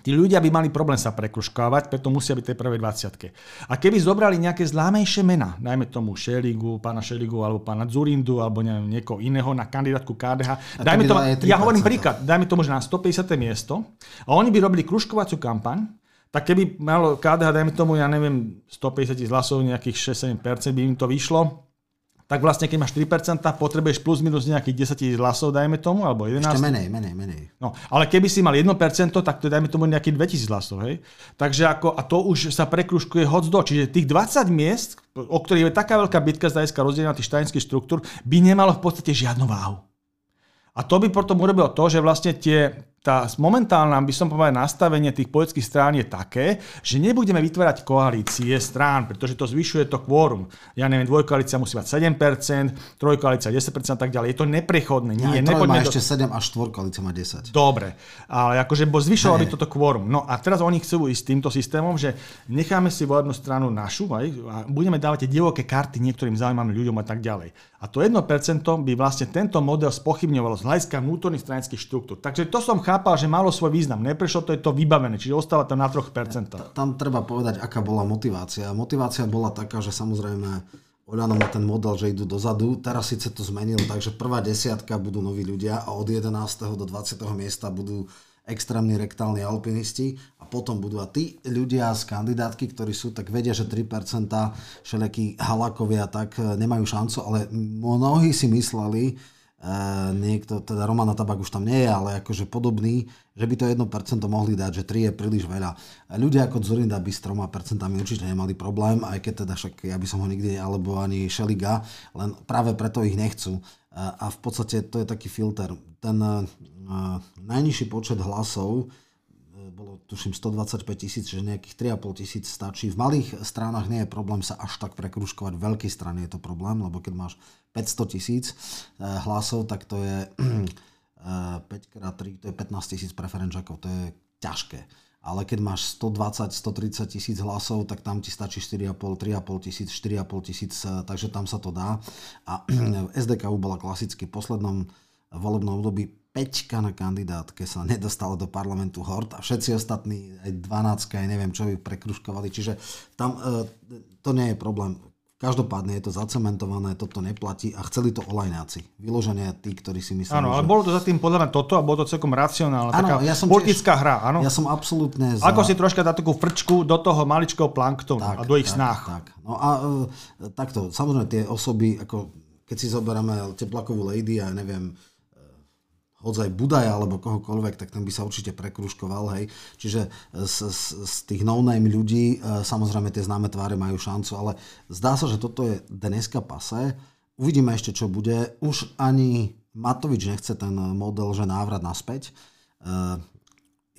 Tí ľudia by mali problém sa prekruškávať, preto musia byť tej prvej 20. A keby zobrali nejaké zlámejšie mena, najmä tomu Šeligu, pána Šeligu alebo pána Zurindu alebo neviem, niekoho iného na kandidátku KDH, dajme tomu, ja hovorím príklad, dajme tomu, že na 150. miesto a oni by robili kruškovaciu kampaň, tak keby malo KDH, dajme tomu, ja neviem, 150 hlasov, nejakých 6-7%, by im to vyšlo, tak vlastne keď máš 3%, potrebuješ plus minus nejakých 10 tisíc hlasov, dajme tomu, alebo 11. Ešte menej, menej, menej. No, ale keby si mal 1%, tak to dajme tomu nejakých 2000 hlasov, hej. Takže ako, a to už sa prekruškuje hoc do. Čiže tých 20 miest, o ktorých je taká veľká bitka z hľadiska rozdelenia tých štajinských štruktúr, by nemalo v podstate žiadnu váhu. A to by potom urobilo to, že vlastne tie, tá momentálna, by som povedal, nastavenie tých politických strán je také, že nebudeme vytvárať koalície strán, pretože to zvyšuje to kvórum. Ja neviem, dvojkoalícia musí mať 7%, trojkoalícia 10% a tak ďalej. Je to neprechodné. Nie, ja, má ešte 7 až štvorkoalícia má 10. Dobre, ale akože bo zvyšovalo by toto kvórum. No a teraz oni chcú ísť týmto systémom, že necháme si volebnú stranu našu aj, a budeme dávať tie divoké karty niektorým zaujímavým ľuďom a tak ďalej. A to 1% by vlastne tento model spochybňovalo z hľadiska vnútorných stranických štruktúr. Takže to som chápal, že malo svoj význam. Neprešlo to, je to vybavené, čiže ostáva tam na 3%. Tam treba povedať, aká bola motivácia. Motivácia bola taká, že samozrejme Oľano má ten model, že idú dozadu. Teraz síce to zmenil, takže prvá desiatka budú noví ľudia a od 11. do 20. miesta budú extrémni rektálni alpinisti a potom budú a tí ľudia z kandidátky, ktorí sú, tak vedia, že 3% všelijakí halakovia tak e, nemajú šancu, ale mnohí si mysleli, Niekto, teda Romana Tabak už tam nie je, ale akože podobný, že by to 1% mohli dať, že 3 je príliš veľa. Ľudia ako Zurinda by s 3% určite nemali problém, aj keď teda však ja by som ho nikdy, alebo ani Šeliga, len práve preto ich nechcú. A v podstate to je taký filter. Ten uh, najnižší počet hlasov bolo tuším 125 tisíc, že nejakých 3,5 tisíc stačí. V malých stranách nie je problém sa až tak prekruškovať, v veľkých strane je to problém, lebo keď máš 500 tisíc eh, hlasov, tak to je 5 x 3, to je 15 tisíc preferenčakov, to je ťažké. Ale keď máš 120, 130 tisíc hlasov, tak tam ti stačí 4,5, 3,5 tisíc, 4,5 tisíc, eh, takže tam sa to dá. A (clears throat) SDKU bola klasicky v poslednom volebnom období peťka na kandidátke sa nedostala do parlamentu Hort a všetci ostatní, aj 12, aj neviem čo, ju prekruškovali. Čiže tam e, to nie je problém. Každopádne je to zacementované, toto neplatí a chceli to olajnáci. Vyloženie tí, ktorí si mysleli, Áno, ale že... bolo to za tým podľa toto a bolo to celkom racionálne. Áno, taká ja som politická tiež, hra, áno. Ja som absolútne za... Ako si troška dá takú frčku do toho maličkého planktonu tak, a do ich tak, snách. Tak. No a e, takto, samozrejme tie osoby, ako keď si zoberieme teplakovú lady a ja neviem, hodzaj Budaja alebo kohokoľvek, tak ten by sa určite prekruškoval, hej. Čiže z, z, z tých no-name ľudí, e, samozrejme tie známe tváre majú šancu, ale zdá sa, že toto je dneska pase. Uvidíme ešte, čo bude. Už ani Matovič nechce ten model, že návrat naspäť.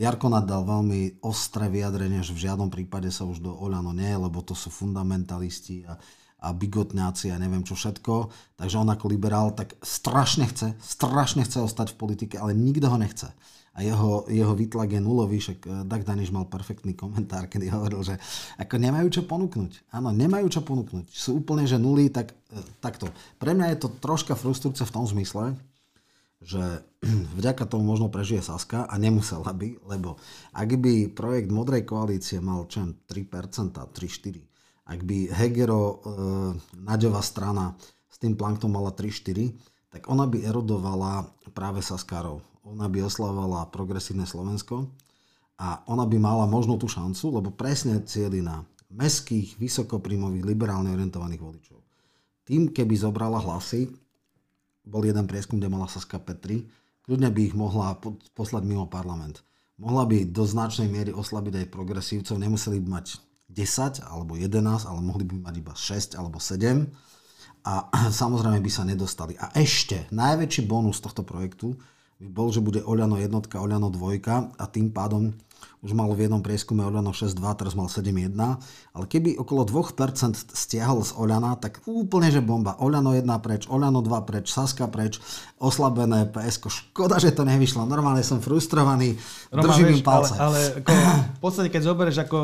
Jarko dal veľmi ostré vyjadrenie, že v žiadnom prípade sa už do Oľano nie, lebo to sú fundamentalisti a, a bigotňáci a neviem čo všetko. Takže on ako liberál tak strašne chce, strašne chce ostať v politike, ale nikto ho nechce a jeho, jeho výtlak je nulový, však eh, Dag Daniš mal perfektný komentár, kedy hovoril, že ako nemajú čo ponúknuť. Áno, nemajú čo ponúknuť. Sú úplne, že nulí, tak eh, takto. Pre mňa je to troška frustrujúce v tom zmysle, že (clears throat) vďaka tomu možno prežije Saska a nemusela by, lebo ak by projekt Modrej koalície mal čo 3%, 3-4, ak by Hegero, e, Naďová strana s tým planktom mala 3-4, tak ona by erodovala práve Saskárov ona by oslavovala progresívne Slovensko a ona by mala možno tú šancu, lebo presne cieli na meských, vysokoprímových, liberálne orientovaných voličov. Tým, keby zobrala hlasy, bol jeden prieskum, kde mala Saska Petri, kľudne by ich mohla poslať mimo parlament. Mohla by do značnej miery oslabiť aj progresívcov, nemuseli by mať 10 alebo 11, ale mohli by mať iba 6 alebo 7 a (clears throat) samozrejme by sa nedostali. A ešte najväčší bonus tohto projektu by bol, že bude Oľano jednotka, Oľano dvojka a tým pádom už mal v jednom prieskume Oľano 6,2, teraz mal 7,1, ale keby okolo 2% stiahol z Oľana, tak úplne, že bomba. Oľano 1 preč, Oľano 2 preč, Saska preč, oslabené PSK. Škoda, že to nevyšlo. Normálne som frustrovaný, Roman, držím im palce. Ale, ale ako, v podstate, keď zoberieš ako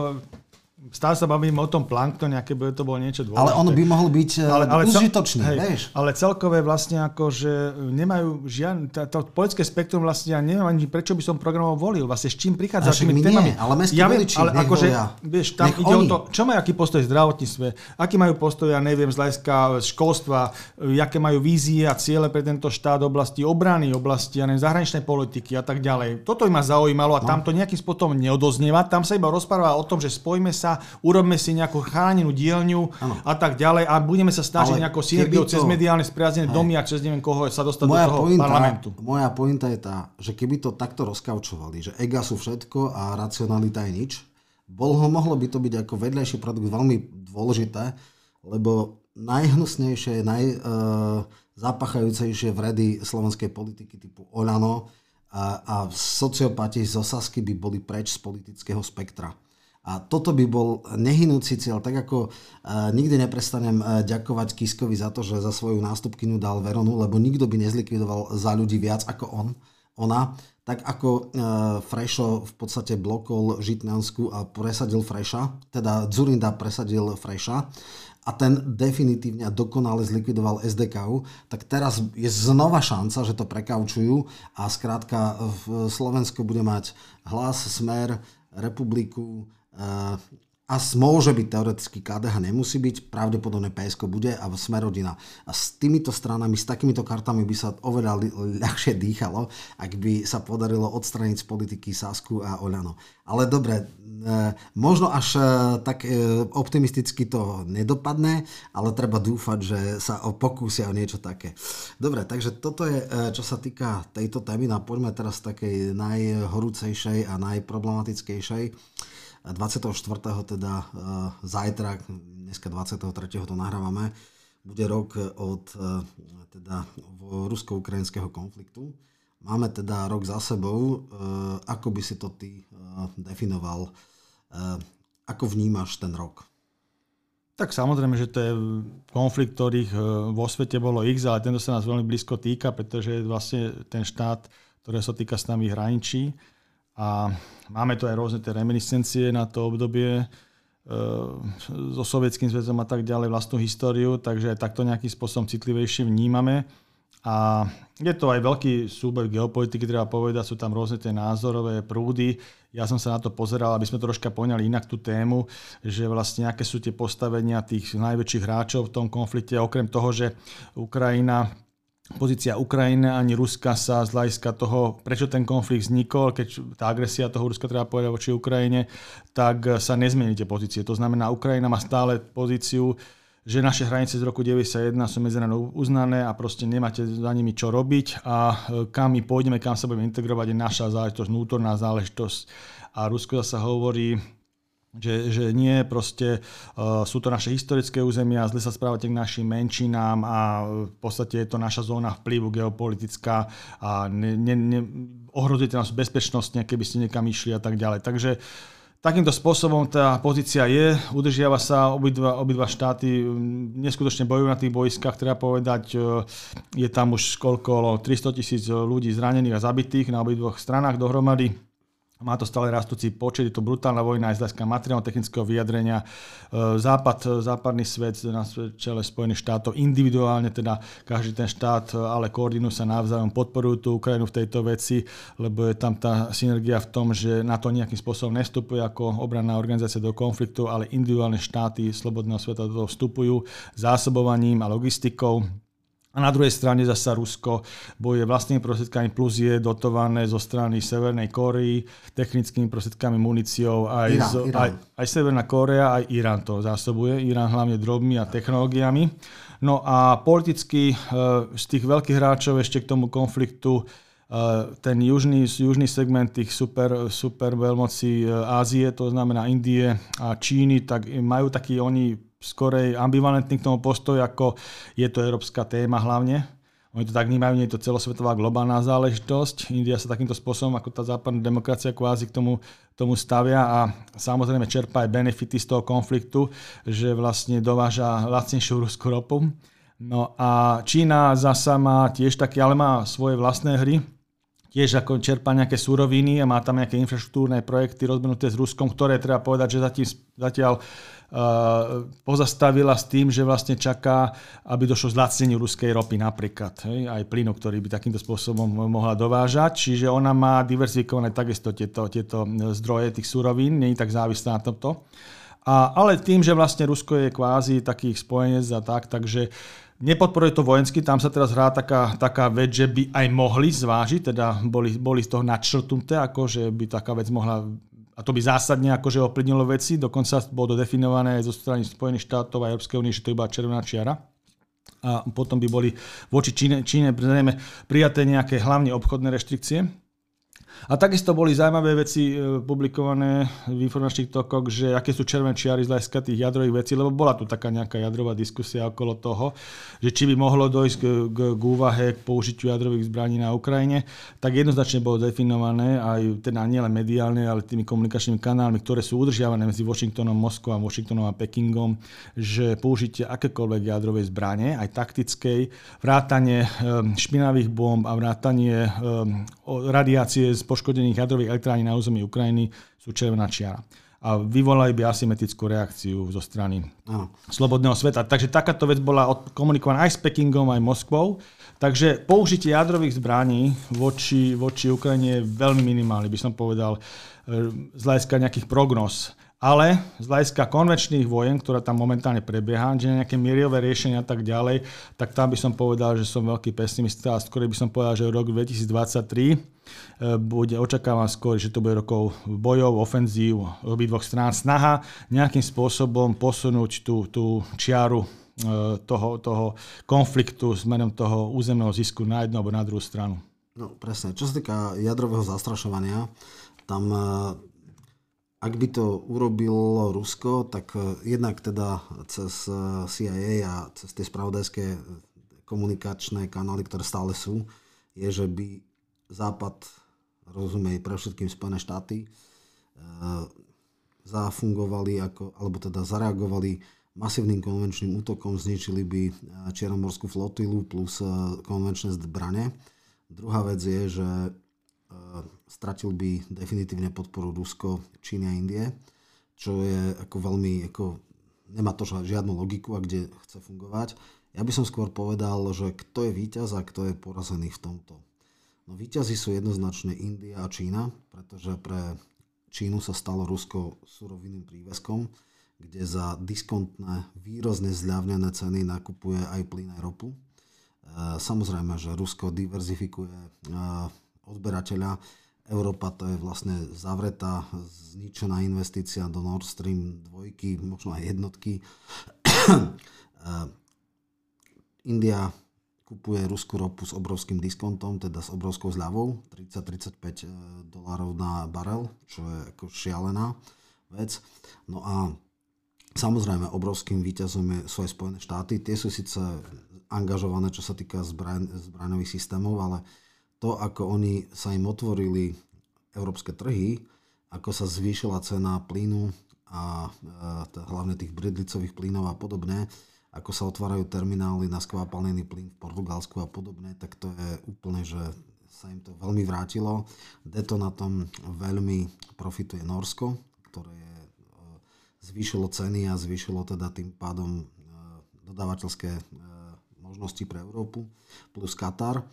Stále sa bavím o tom planktone, aké by to bolo niečo dôležité. Ale on by mohol byť e, ale, ale užitočný, hej, vieš. Ale celkové vlastne ako, že nemajú žiadne, to politické spektrum vlastne ja neviem ani prečo by som programov volil, vlastne s čím prichádza, s tými témami. ale mestskí ja voliči, ale akože, vieš, tam ide oni. o to, čo majú aký postoj v zdravotníctve, aký majú postoj, ja neviem, z hľadiska školstva, aké majú vízie a ciele pre tento štát oblasti obrany, oblasti, ja neviem, zahraničnej politiky a tak ďalej. Toto by ma zaujímalo a no. tam to nejakým spôsobom neodoznieva, tam sa iba rozpráva o tom, že spojme sa sa, urobme si nejakú chránenú dielňu ano. a tak ďalej a budeme sa snažiť nejako synergiou cez mediálne spriaznené domy a cez neviem koho sa dostať moja do toho pointa, parlamentu. Moja pointa je tá, že keby to takto rozkaučovali, že ega sú všetko a racionalita je nič, bol ho, mohlo by to byť ako vedľajší produkt veľmi dôležité, lebo najhnusnejšie, najzapachajúcejšie uh, vredy slovenskej politiky typu Olano a, a sociopati zo Sasky by boli preč z politického spektra. A toto by bol nehynúci cieľ, tak ako uh, nikdy neprestanem uh, ďakovať Kiskovi za to, že za svoju nástupkyňu dal Veronu, lebo nikto by nezlikvidoval za ľudí viac ako on, ona. Tak ako uh, Frešo v podstate blokol Žitňansku a presadil Freša, teda Zurinda presadil Freša a ten definitívne a dokonale zlikvidoval SDKU, tak teraz je znova šanca, že to prekaučujú a skrátka v Slovensko bude mať hlas, smer, republiku, a môže byť teoreticky KDH, nemusí byť, pravdepodobne PSK bude a Smerodina. A s týmito stranami, s takýmito kartami by sa oveľa ľahšie dýchalo, ak by sa podarilo odstraniť z politiky Sasku a Oľano. Ale dobre, e, možno až e, tak optimisticky to nedopadne, ale treba dúfať, že sa pokúsia o niečo také. Dobre, takže toto je, čo sa týka tejto témy. No poďme teraz takej najhorúcejšej a najproblematickejšej 24. teda e, zajtra, dneska 23. to nahrávame, bude rok od e, teda rusko-ukrajinského konfliktu. Máme teda rok za sebou. E, ako by si to ty definoval? Ako vnímaš ten rok? Tak samozrejme, že to je konflikt, ktorých vo svete bolo x, ale tento sa nás veľmi blízko týka, pretože vlastne ten štát, ktorý sa týka s nami hraničí. A máme tu aj rôzne tie reminiscencie na to obdobie e, so sovietským zväzom a tak ďalej, vlastnú históriu, takže aj takto nejakým spôsobom citlivejšie vnímame. A je to aj veľký súboj geopolitiky, treba povedať, sú tam rôzne tie názorové prúdy. Ja som sa na to pozeral, aby sme troška poňali inak tú tému, že vlastne aké sú tie postavenia tých najväčších hráčov v tom konflikte, okrem toho, že Ukrajina pozícia Ukrajiny ani Ruska sa z hľadiska toho, prečo ten konflikt vznikol, keď tá agresia toho Ruska treba povedať voči Ukrajine, tak sa nezmení tie pozície. To znamená, Ukrajina má stále pozíciu, že naše hranice z roku 91 sú medzinárodne uznané a proste nemáte za nimi čo robiť a e, kam my pôjdeme, kam sa budeme integrovať, je naša záležitosť, vnútorná záležitosť. A Rusko zase hovorí, Že, že nie proste uh, sú to naše historické územia, zle sa správate k našim menšinám a v podstate je to naša zóna vplyvu geopolitická a ne, ne, ne, ohrozujete nás bezpečnostne, keby ste niekam išli a tak ďalej. Takže Takýmto spôsobom tá pozícia je, udržiava sa, obidva, obidva štáty neskutočne bojujú na tých boiskách, treba povedať, e, je tam už koľko, 300 tisíc ľudí zranených a zabitých na obidvoch stranách dohromady. Má to stále rastúci počet, je to brutálna vojna aj z hľadiska materiálno-technického vyjadrenia. E, západ, západný svet na čele Spojených štátov individuálne, teda každý ten štát, ale koordinujú sa navzájom, podporujú tú Ukrajinu v tejto veci, lebo je tam tá synergia v tom, že na to nejakým spôsobom nestupuje ako obranná organizácia do konfliktu, ale individuálne štáty slobodného sveta do toho vstupujú zásobovaním a logistikou a na druhej strane zasa Rusko bojuje vlastnými prostriedkami plus je dotované zo strany Severnej Kórei technickými prostriedkami, muníciou. Aj, Irán, z, Irán. Aj, aj Severná Kórea, aj Irán to zásobuje. Irán hlavne drobmi a technológiami. No a politicky e, z tých veľkých hráčov ešte k tomu konfliktu e, ten južný, južný segment tých super, super veľmocí e, Ázie, to znamená Indie a Číny, tak majú taký oni skorej ambivalentný k tomu postoj, ako je to európska téma hlavne. Oni to tak vnímajú, nie je to celosvetová globálna záležitosť. India sa takýmto spôsobom, ako tá západná demokracia kvázi k tomu, tomu stavia a samozrejme čerpá aj benefity z toho konfliktu, že vlastne dováža lacnejšiu ruskú ropu. No a Čína zasa má tiež také, ale má svoje vlastné hry, tiež ako čerpá nejaké súroviny a má tam nejaké infraštruktúrne projekty rozbenuté s Ruskom, ktoré treba povedať, že zatiaľ, zatiaľ pozastavila s tým, že vlastne čaká, aby došlo zlacneniu ruskej ropy napríklad, hej, aj plynu, ktorý by takýmto spôsobom mohla dovážať. Čiže ona má diverzifikované takisto tieto, tieto zdroje tých súrovín, nie je tak závislá na tomto. A, ale tým, že vlastne Rusko je kvázi takých spojenec a tak, takže Nepodporuje to vojensky, tam sa teraz hrá taká, taká vec, že by aj mohli zvážiť, teda boli, boli z toho načrtnuté, ako že by taká vec mohla a to by zásadne akože ovplyvnilo veci, dokonca bolo definované zo strany Spojených štátov a Európskej únie, že to iba červená čiara. A potom by boli voči Číne, Číne prijaté nejaké hlavne obchodné reštrikcie, a takisto boli zaujímavé veci e, publikované v informačných tokoch, že aké sú červené čiary z hľadiska tých jadrových vecí, lebo bola tu taká nejaká jadrová diskusia okolo toho, že či by mohlo dojsť k, k, k úvahe k použitiu jadrových zbraní na Ukrajine, tak jednoznačne bolo definované aj teda nielen mediálne, ale tými komunikačnými kanálmi, ktoré sú udržiavané medzi Washingtonom, Moskvou, Washingtonom a Pekingom, že použitie akékoľvek jadrovej zbrane, aj taktickej, vrátanie um, špinavých bomb a vrátanie um, radiácie z poškodených jadrových elektrární na území Ukrajiny sú červená čiara a vyvolali by asymetrickú reakciu zo strany Aha. slobodného sveta. Takže takáto vec bola komunikovaná aj s Pekingom, aj Moskvou. Takže použitie jadrových zbraní voči, voči Ukrajine je veľmi minimálne, by som povedal, e, z hľadiska nejakých prognóz. Ale z hľadiska konvenčných vojen, ktorá tam momentálne prebieha, že nejaké mierové riešenia a tak ďalej, tak tam by som povedal, že som veľký pesimista a skôr by som povedal, že rok 2023 e, bude, očakávam skôr, že to bude rokov bojov, ofenzív obidvoch strán, snaha nejakým spôsobom posunúť tú, tú čiaru e, toho, toho konfliktu smerom toho územného zisku na jednu alebo na druhú stranu. No presne. Čo sa týka jadrového zastrašovania, tam e, ak by to urobilo Rusko, tak e, jednak teda cez e, CIA a cez tie spravodajské komunikačné kanály, ktoré stále sú, je, že by Západ, rozumej pre všetkým Spojené štáty, e, zafungovali, ako, alebo teda zareagovali masívnym konvenčným útokom, zničili by Čiernomorskú flotilu plus konvenčné zbrane. Druhá vec je, že stratil by definitívne podporu Rusko, Číny a Indie, čo je ako veľmi, ako, nemá to žiadnu logiku a kde chce fungovať. Ja by som skôr povedal, že kto je víťaz a kto je porazený v tomto. No víťazi sú jednoznačne India a Čína, pretože pre Čínu sa stalo Rusko surovinným prívezkom, kde za diskontné, výrozne zľavnené ceny nakupuje aj plyn aj ropu. E, samozrejme, že Rusko diverzifikuje e, odberateľa. Európa to je vlastne zavretá, zničená investícia do Nord Stream 2, možno aj jednotky. India kupuje ruskú ropu s obrovským diskontom, teda s obrovskou zľavou, 30-35 e, dolárov na barel, čo je ako šialená. vec. No a samozrejme obrovským výťazom sú aj Spojené štáty. Tie sú síce angažované, čo sa týka zbraň, zbraňových systémov, ale to, ako oni sa im otvorili európske trhy, ako sa zvýšila cena plynu a e, hlavne tých bridlicových plynov a podobne, ako sa otvárajú terminály na skvapalnený plyn v Portugalsku a podobne, tak to je úplne, že sa im to veľmi vrátilo. Deto na tom veľmi profituje Norsko, ktoré je, e, zvýšilo ceny a zvýšilo teda tým pádom e, dodávateľské možnosti pre Európu, plus Katar.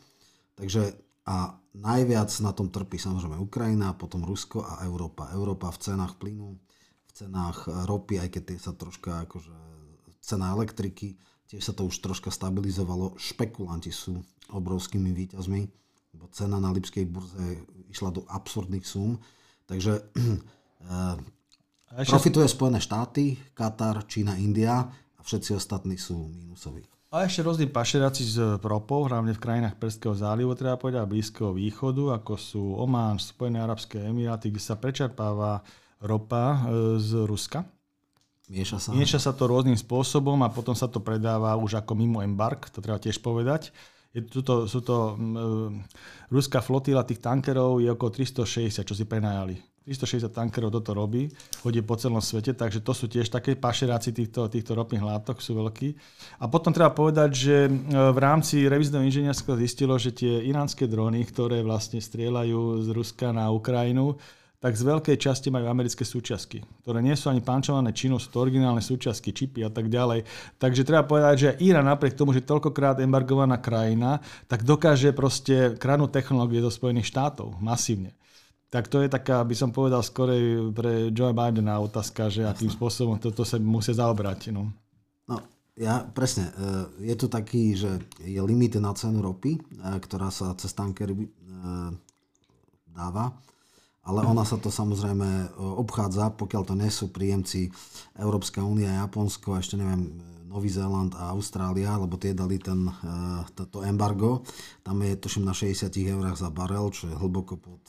Takže a najviac na tom trpí samozrejme Ukrajina, potom Rusko a Európa. Európa v cenách plynu, v cenách ropy, aj keď tie sa troška akože cena elektriky, tiež sa to už troška stabilizovalo. Špekulanti sú obrovskými výťazmi, lebo cena na Lipskej burze išla do absurdných súm. Takže (clears throat) eh, profituje Spojené štáty, Katar, Čína, India a všetci ostatní sú mínusoví. A ešte rôzni pašeráci z ropou, hlavne v krajinách Perského zálivu, treba povedať, a Blízkeho východu, ako sú Omán, Spojené arabské emiráty, kde sa prečerpáva ropa e, z Ruska. Mieša sa. Mieša sa to rôznym spôsobom a potom sa to predáva už ako mimo embark, to treba tiež povedať. Je, tuto, sú to, um, ruská flotila tých tankerov je okolo 360, čo si prenajali 360 tankerov toto robí, chodí po celom svete, takže to sú tiež také pašeráci týchto, týchto ropných látok, sú veľkí. A potom treba povedať, že e, v rámci revizného inžinierského zistilo, že tie iránske drony, ktoré vlastne strieľajú z Ruska na Ukrajinu, tak z veľkej časti majú americké súčiastky, ktoré nie sú ani pančované činu, sú to originálne súčiastky, čipy a tak ďalej. Takže treba povedať, že Irán napriek tomu, že toľkokrát embargovaná krajina, tak dokáže proste kradnúť technológie zo Spojených štátov masívne. Tak to je taká, by som povedal, skorej pre Joe Bidena otázka, že akým spôsobom toto sa musia zaobrať. No. no, ja presne. E, je tu taký, že je limit na cenu ropy, e, ktorá sa cez tankery e, dáva, ale ona sa to samozrejme obchádza, pokiaľ to nie sú príjemci Európska únia, Japonsko a ešte neviem, Nový Zéland a Austrália, lebo tie dali ten, to embargo. Tam je tuším na 60 eurách za barel, čo je hlboko pod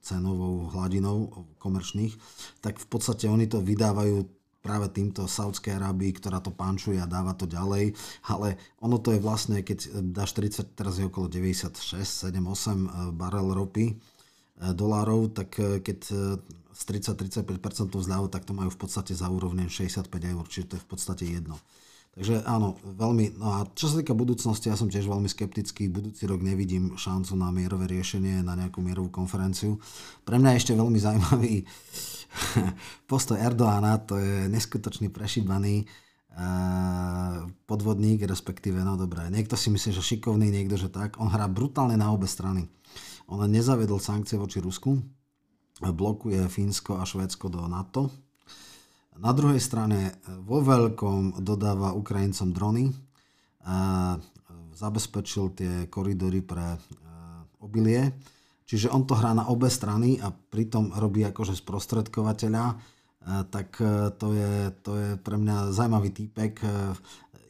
cenovou hladinou komerčných, tak v podstate oni to vydávajú práve týmto Saudskej Arábii, ktorá to pančuje a dáva to ďalej, ale ono to je vlastne, keď dáš 30, teraz je okolo 96, 7, 8 barel ropy, e, dolárov, tak e, keď e, z 30-35% zľavu, tak to majú v podstate za úrovne 65 eur, čiže to je v podstate jedno. Takže áno, veľmi. No a čo sa týka budúcnosti, ja som tiež veľmi skeptický. Budúci rok nevidím šancu na mierové riešenie, na nejakú mierovú konferenciu. Pre mňa je ešte veľmi zaujímavý (laughs) postoj Erdoána, to je neskutočný prešíbaný eh, podvodník, respektíve, no dobré, niekto si myslí, že šikovný, niekto, že tak. On hrá brutálne na obe strany. On nezavedol sankcie voči Rusku, blokuje Fínsko a Švédsko do NATO, na druhej strane e, vo veľkom dodáva Ukrajincom drony, zabezpečil tie koridory pre e, obilie, čiže on to hrá na obe strany a pritom robí akože sprostredkovateľa, e, tak to je, to je pre mňa zaujímavý týpek.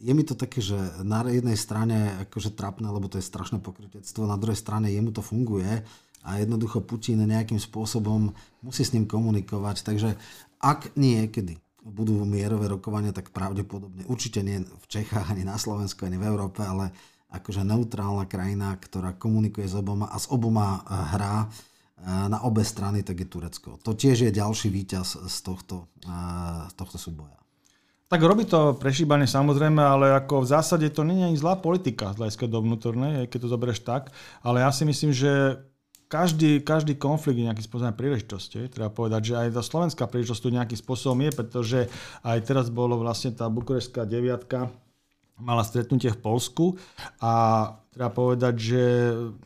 Je mi to také, že na jednej strane akože trapné, lebo to je strašné pokrytectvo, na druhej strane jemu to funguje a jednoducho Putin nejakým spôsobom musí s ním komunikovať, takže ak niekedy budú mierové rokovania, tak pravdepodobne určite nie v Čechách, ani na Slovensku, ani v Európe, ale akože neutrálna krajina, ktorá komunikuje s oboma a s oboma eh, hrá eh, na obe strany, tak je Turecko. To tiež je ďalší víťaz z tohto, eh, z tohto súboja. Tak robí to prešíbanie samozrejme, ale ako v zásade to nie je ani zlá politika z hľadiska do vnútornej, keď to zoberieš tak. Ale ja si myslím, že každý, každý konflikt je nejakým spôsobom príležitosť. Treba povedať, že aj tá slovenská príležitosť tu nejakým spôsobom je, pretože aj teraz bolo vlastne tá bukurešská deviatka mala stretnutie v Polsku a treba povedať, že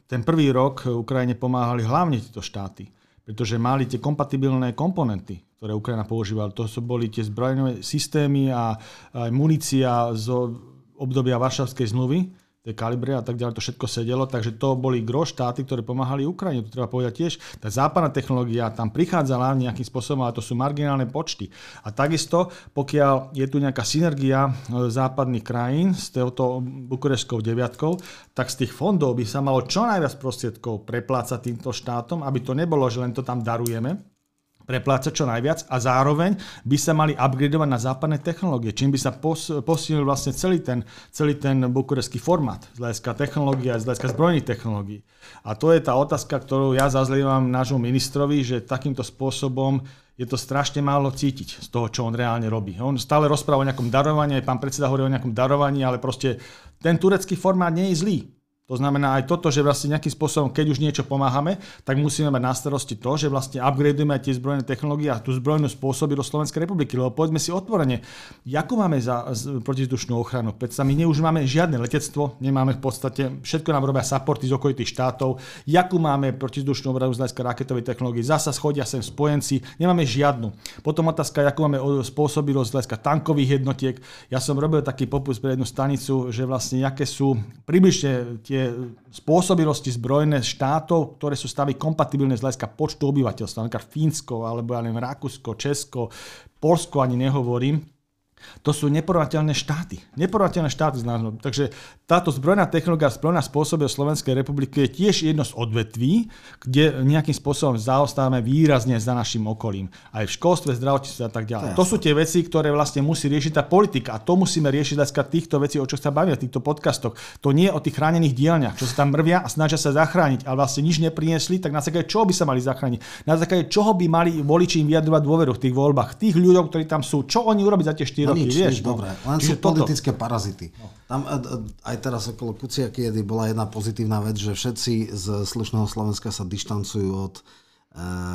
ten prvý rok Ukrajine pomáhali hlavne tieto štáty, pretože mali tie kompatibilné komponenty, ktoré Ukrajina používala. To sú boli tie zbrojné systémy a aj munícia z obdobia Varšavskej zmluvy, tie kalibre a tak ďalej, to všetko sedelo, takže to boli gro štáty, ktoré pomáhali Ukrajine, to treba povedať tiež. Tá západná technológia tam prichádzala nejakým spôsobom, ale to sú marginálne počty. A takisto, pokiaľ je tu nejaká synergia e, západných krajín s touto bukureskou deviatkou, tak z tých fondov by sa malo čo najviac prostriedkov preplácať týmto štátom, aby to nebolo, že len to tam darujeme, preplácať čo najviac a zároveň by sa mali upgradovať na západné technológie, čím by sa pos, posilnil vlastne celý ten, celý ten bukureský formát z hľadiska technológie a z hľadiska zbrojných technológií. A to je tá otázka, ktorú ja zazlievam nášmu ministrovi, že takýmto spôsobom je to strašne málo cítiť z toho, čo on reálne robí. On stále rozpráva o nejakom darovaní, aj pán predseda hovorí o nejakom darovaní, ale proste ten turecký formát nie je zlý. To znamená aj toto, že vlastne nejakým spôsobom, keď už niečo pomáhame, tak musíme mať na starosti to, že vlastne upgradeujeme tie zbrojné technológie a tú zbrojnú do Slovenskej republiky. Lebo povedzme si otvorene, ako máme za protizdušnú ochranu? Predsa my už máme žiadne letectvo, nemáme v podstate, všetko nám robia supporty z okolitých štátov. Jakú máme protizdušnú obranu z hľadiska raketovej technológie? Zasa schodia sem spojenci, nemáme žiadnu. Potom otázka, akú máme spôsobilosť z hľadiska tankových jednotiek. Ja som robil taký popus pre jednu stanicu, že vlastne aké sú približne tie tie spôsobilosti zbrojné štátov, ktoré sú stavy kompatibilné z hľadiska počtu obyvateľstva, napríklad Fínsko, alebo ja neviem, Rakúsko, Česko, Polsko ani nehovorím, to sú neporovnateľné štáty. Neporovnateľné štáty z nášho. Takže táto zbrojná technológia, zbrojná spôsoby Slovenskej republiky je tiež jedno z odvetví, kde nejakým spôsobom zaostávame výrazne za našim okolím. Aj v školstve, zdravotníctve a tak ďalej. To, to sú tie veci, ktoré vlastne musí riešiť tá politika. A to musíme riešiť z týchto vecí, o čo sa bavíme v týchto podcastoch. To nie je o tých chránených dielniach, čo sa tam mrvia a snažia sa zachrániť, ale vlastne nič nepriniesli, tak na základe čoho by sa mali zachrániť? Na základe čoho by mali voliči im vyjadrovať dôveru v tých voľbách? Tých ľuďov, ktorí tam sú. Čo oni urobiť za tie 4 roky, nič, vieš? Nič, no. dobre, len Čiže sú toto. politické parazity. No. Tam e, e, aj teraz okolo Kuciaky bola jedna pozitívna vec, že všetci z slušného Slovenska sa dištancujú od e,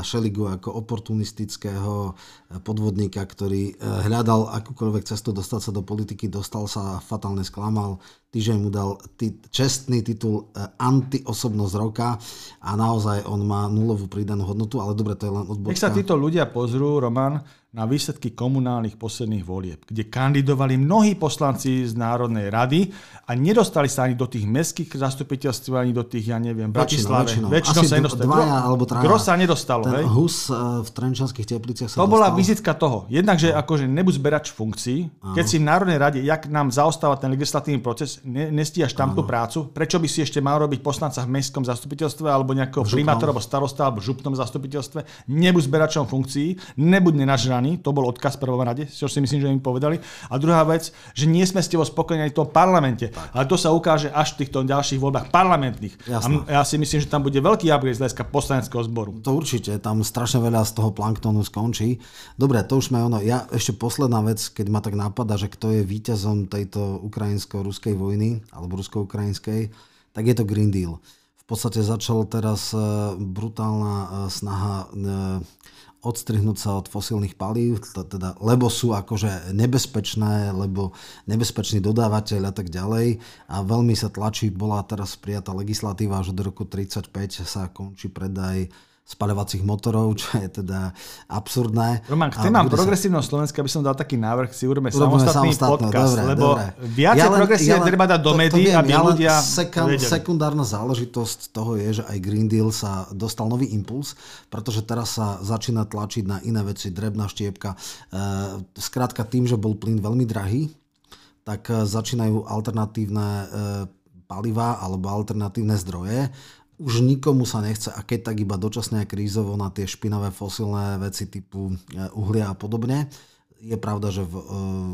Šeligu ako oportunistického podvodníka, ktorý hľadal akúkoľvek cestu dostať sa do politiky, dostal sa a fatálne sklamal. Týždeň mu dal t- čestný titul antiosobnosť roka a naozaj on má nulovú pridanú hodnotu, ale dobre, to je len odbočka. Nech sa títo ľudia pozrú, Roman, na výsledky komunálnych posledných volieb, kde kandidovali mnohí poslanci z Národnej rady a nedostali sa ani do tých mestských zastupiteľstv, ani do tých, ja neviem, Bratislave. Väčšinou, väčšinou. Asi sa nedostali. Dvaja alebo traja. Gro sa nedostalo. Ten hej? Hus eh, v Trenčanských tepliciach sa To dostal. bola vizitka toho. Jednak, že no. akože nebuď zberač funkcií, keď si v Národnej rade, jak nám zaostáva ten legislatívny proces, ne, nestíhaš tam tú prácu, prečo by si ešte mal robiť poslanca v mestskom zastupiteľstve alebo nejakého primátora alebo starosta alebo župnom zastupiteľstve, nebuď zberačom funkcií, nebuď nenažraný strany, to bol odkaz prvom rade, čo si myslím, že im povedali. A druhá vec, že nie sme s tebou spokojní aj v tom parlamente, tak. ale to sa ukáže až v týchto ďalších voľbách parlamentných. Jasné. A ja si myslím, že tam bude veľký upgrade z hľadiska poslaneckého zboru. To určite, tam strašne veľa z toho planktonu skončí. Dobre, to už sme ono. Ja ešte posledná vec, keď ma tak napadá, že kto je víťazom tejto ukrajinsko-ruskej vojny, alebo rusko-ukrajinskej, tak je to Green Deal. V podstate začal teraz e, brutálna e, snaha e, odstrihnúť sa od fosílnych palív, teda, lebo sú akože nebezpečné, lebo nebezpečný dodávateľ a tak ďalej. A veľmi sa tlačí, bola teraz prijatá legislatíva, že do roku 35 sa končí predaj spaľovacích motorov, čo je teda absurdné. Roman, k témam progresívneho sa... Slovenska by som dal taký návrh, si urobíme samostatný podcast, dobre, lebo dobre. viac ja progresívne ja treba dať do médií, aby ja ľudia sekund, Sekundárna záležitosť toho je, že aj Green Deal sa dostal nový impuls, pretože teraz sa začína tlačiť na iné veci, drebná štiepka. Skrátka e, tým, že bol plyn veľmi drahý, tak e, začínajú alternatívne e, paliva alebo alternatívne zdroje už nikomu sa nechce, a keď tak iba dočasne a krízovo na tie špinavé fosilné veci typu e, uhlia a podobne. Je pravda, že v e,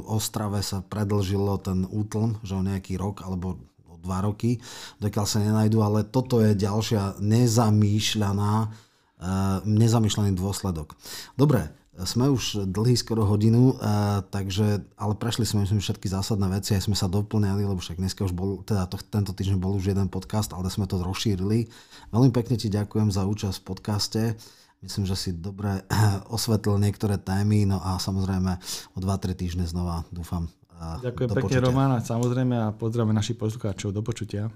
Ostrave sa predlžilo ten útlm, že o nejaký rok alebo o dva roky, dokiaľ sa nenajdu, ale toto je ďalšia nezamýšľaná, e, nezamýšľaný dôsledok. Dobre, sme už dlhý skoro hodinu, takže, ale prešli sme myslím, všetky zásadné veci, aj sme sa doplňali, lebo však dneska už bol, teda to, tento týždeň bol už jeden podcast, ale sme to rozšírili. Veľmi pekne ti ďakujem za účasť v podcaste. Myslím, že si dobre osvetlil niektoré témy, no a samozrejme o 2-3 týždne znova dúfam. Ďakujem pekne, Roman, a samozrejme a pozdravujeme našich poslucháčov. Do počutia.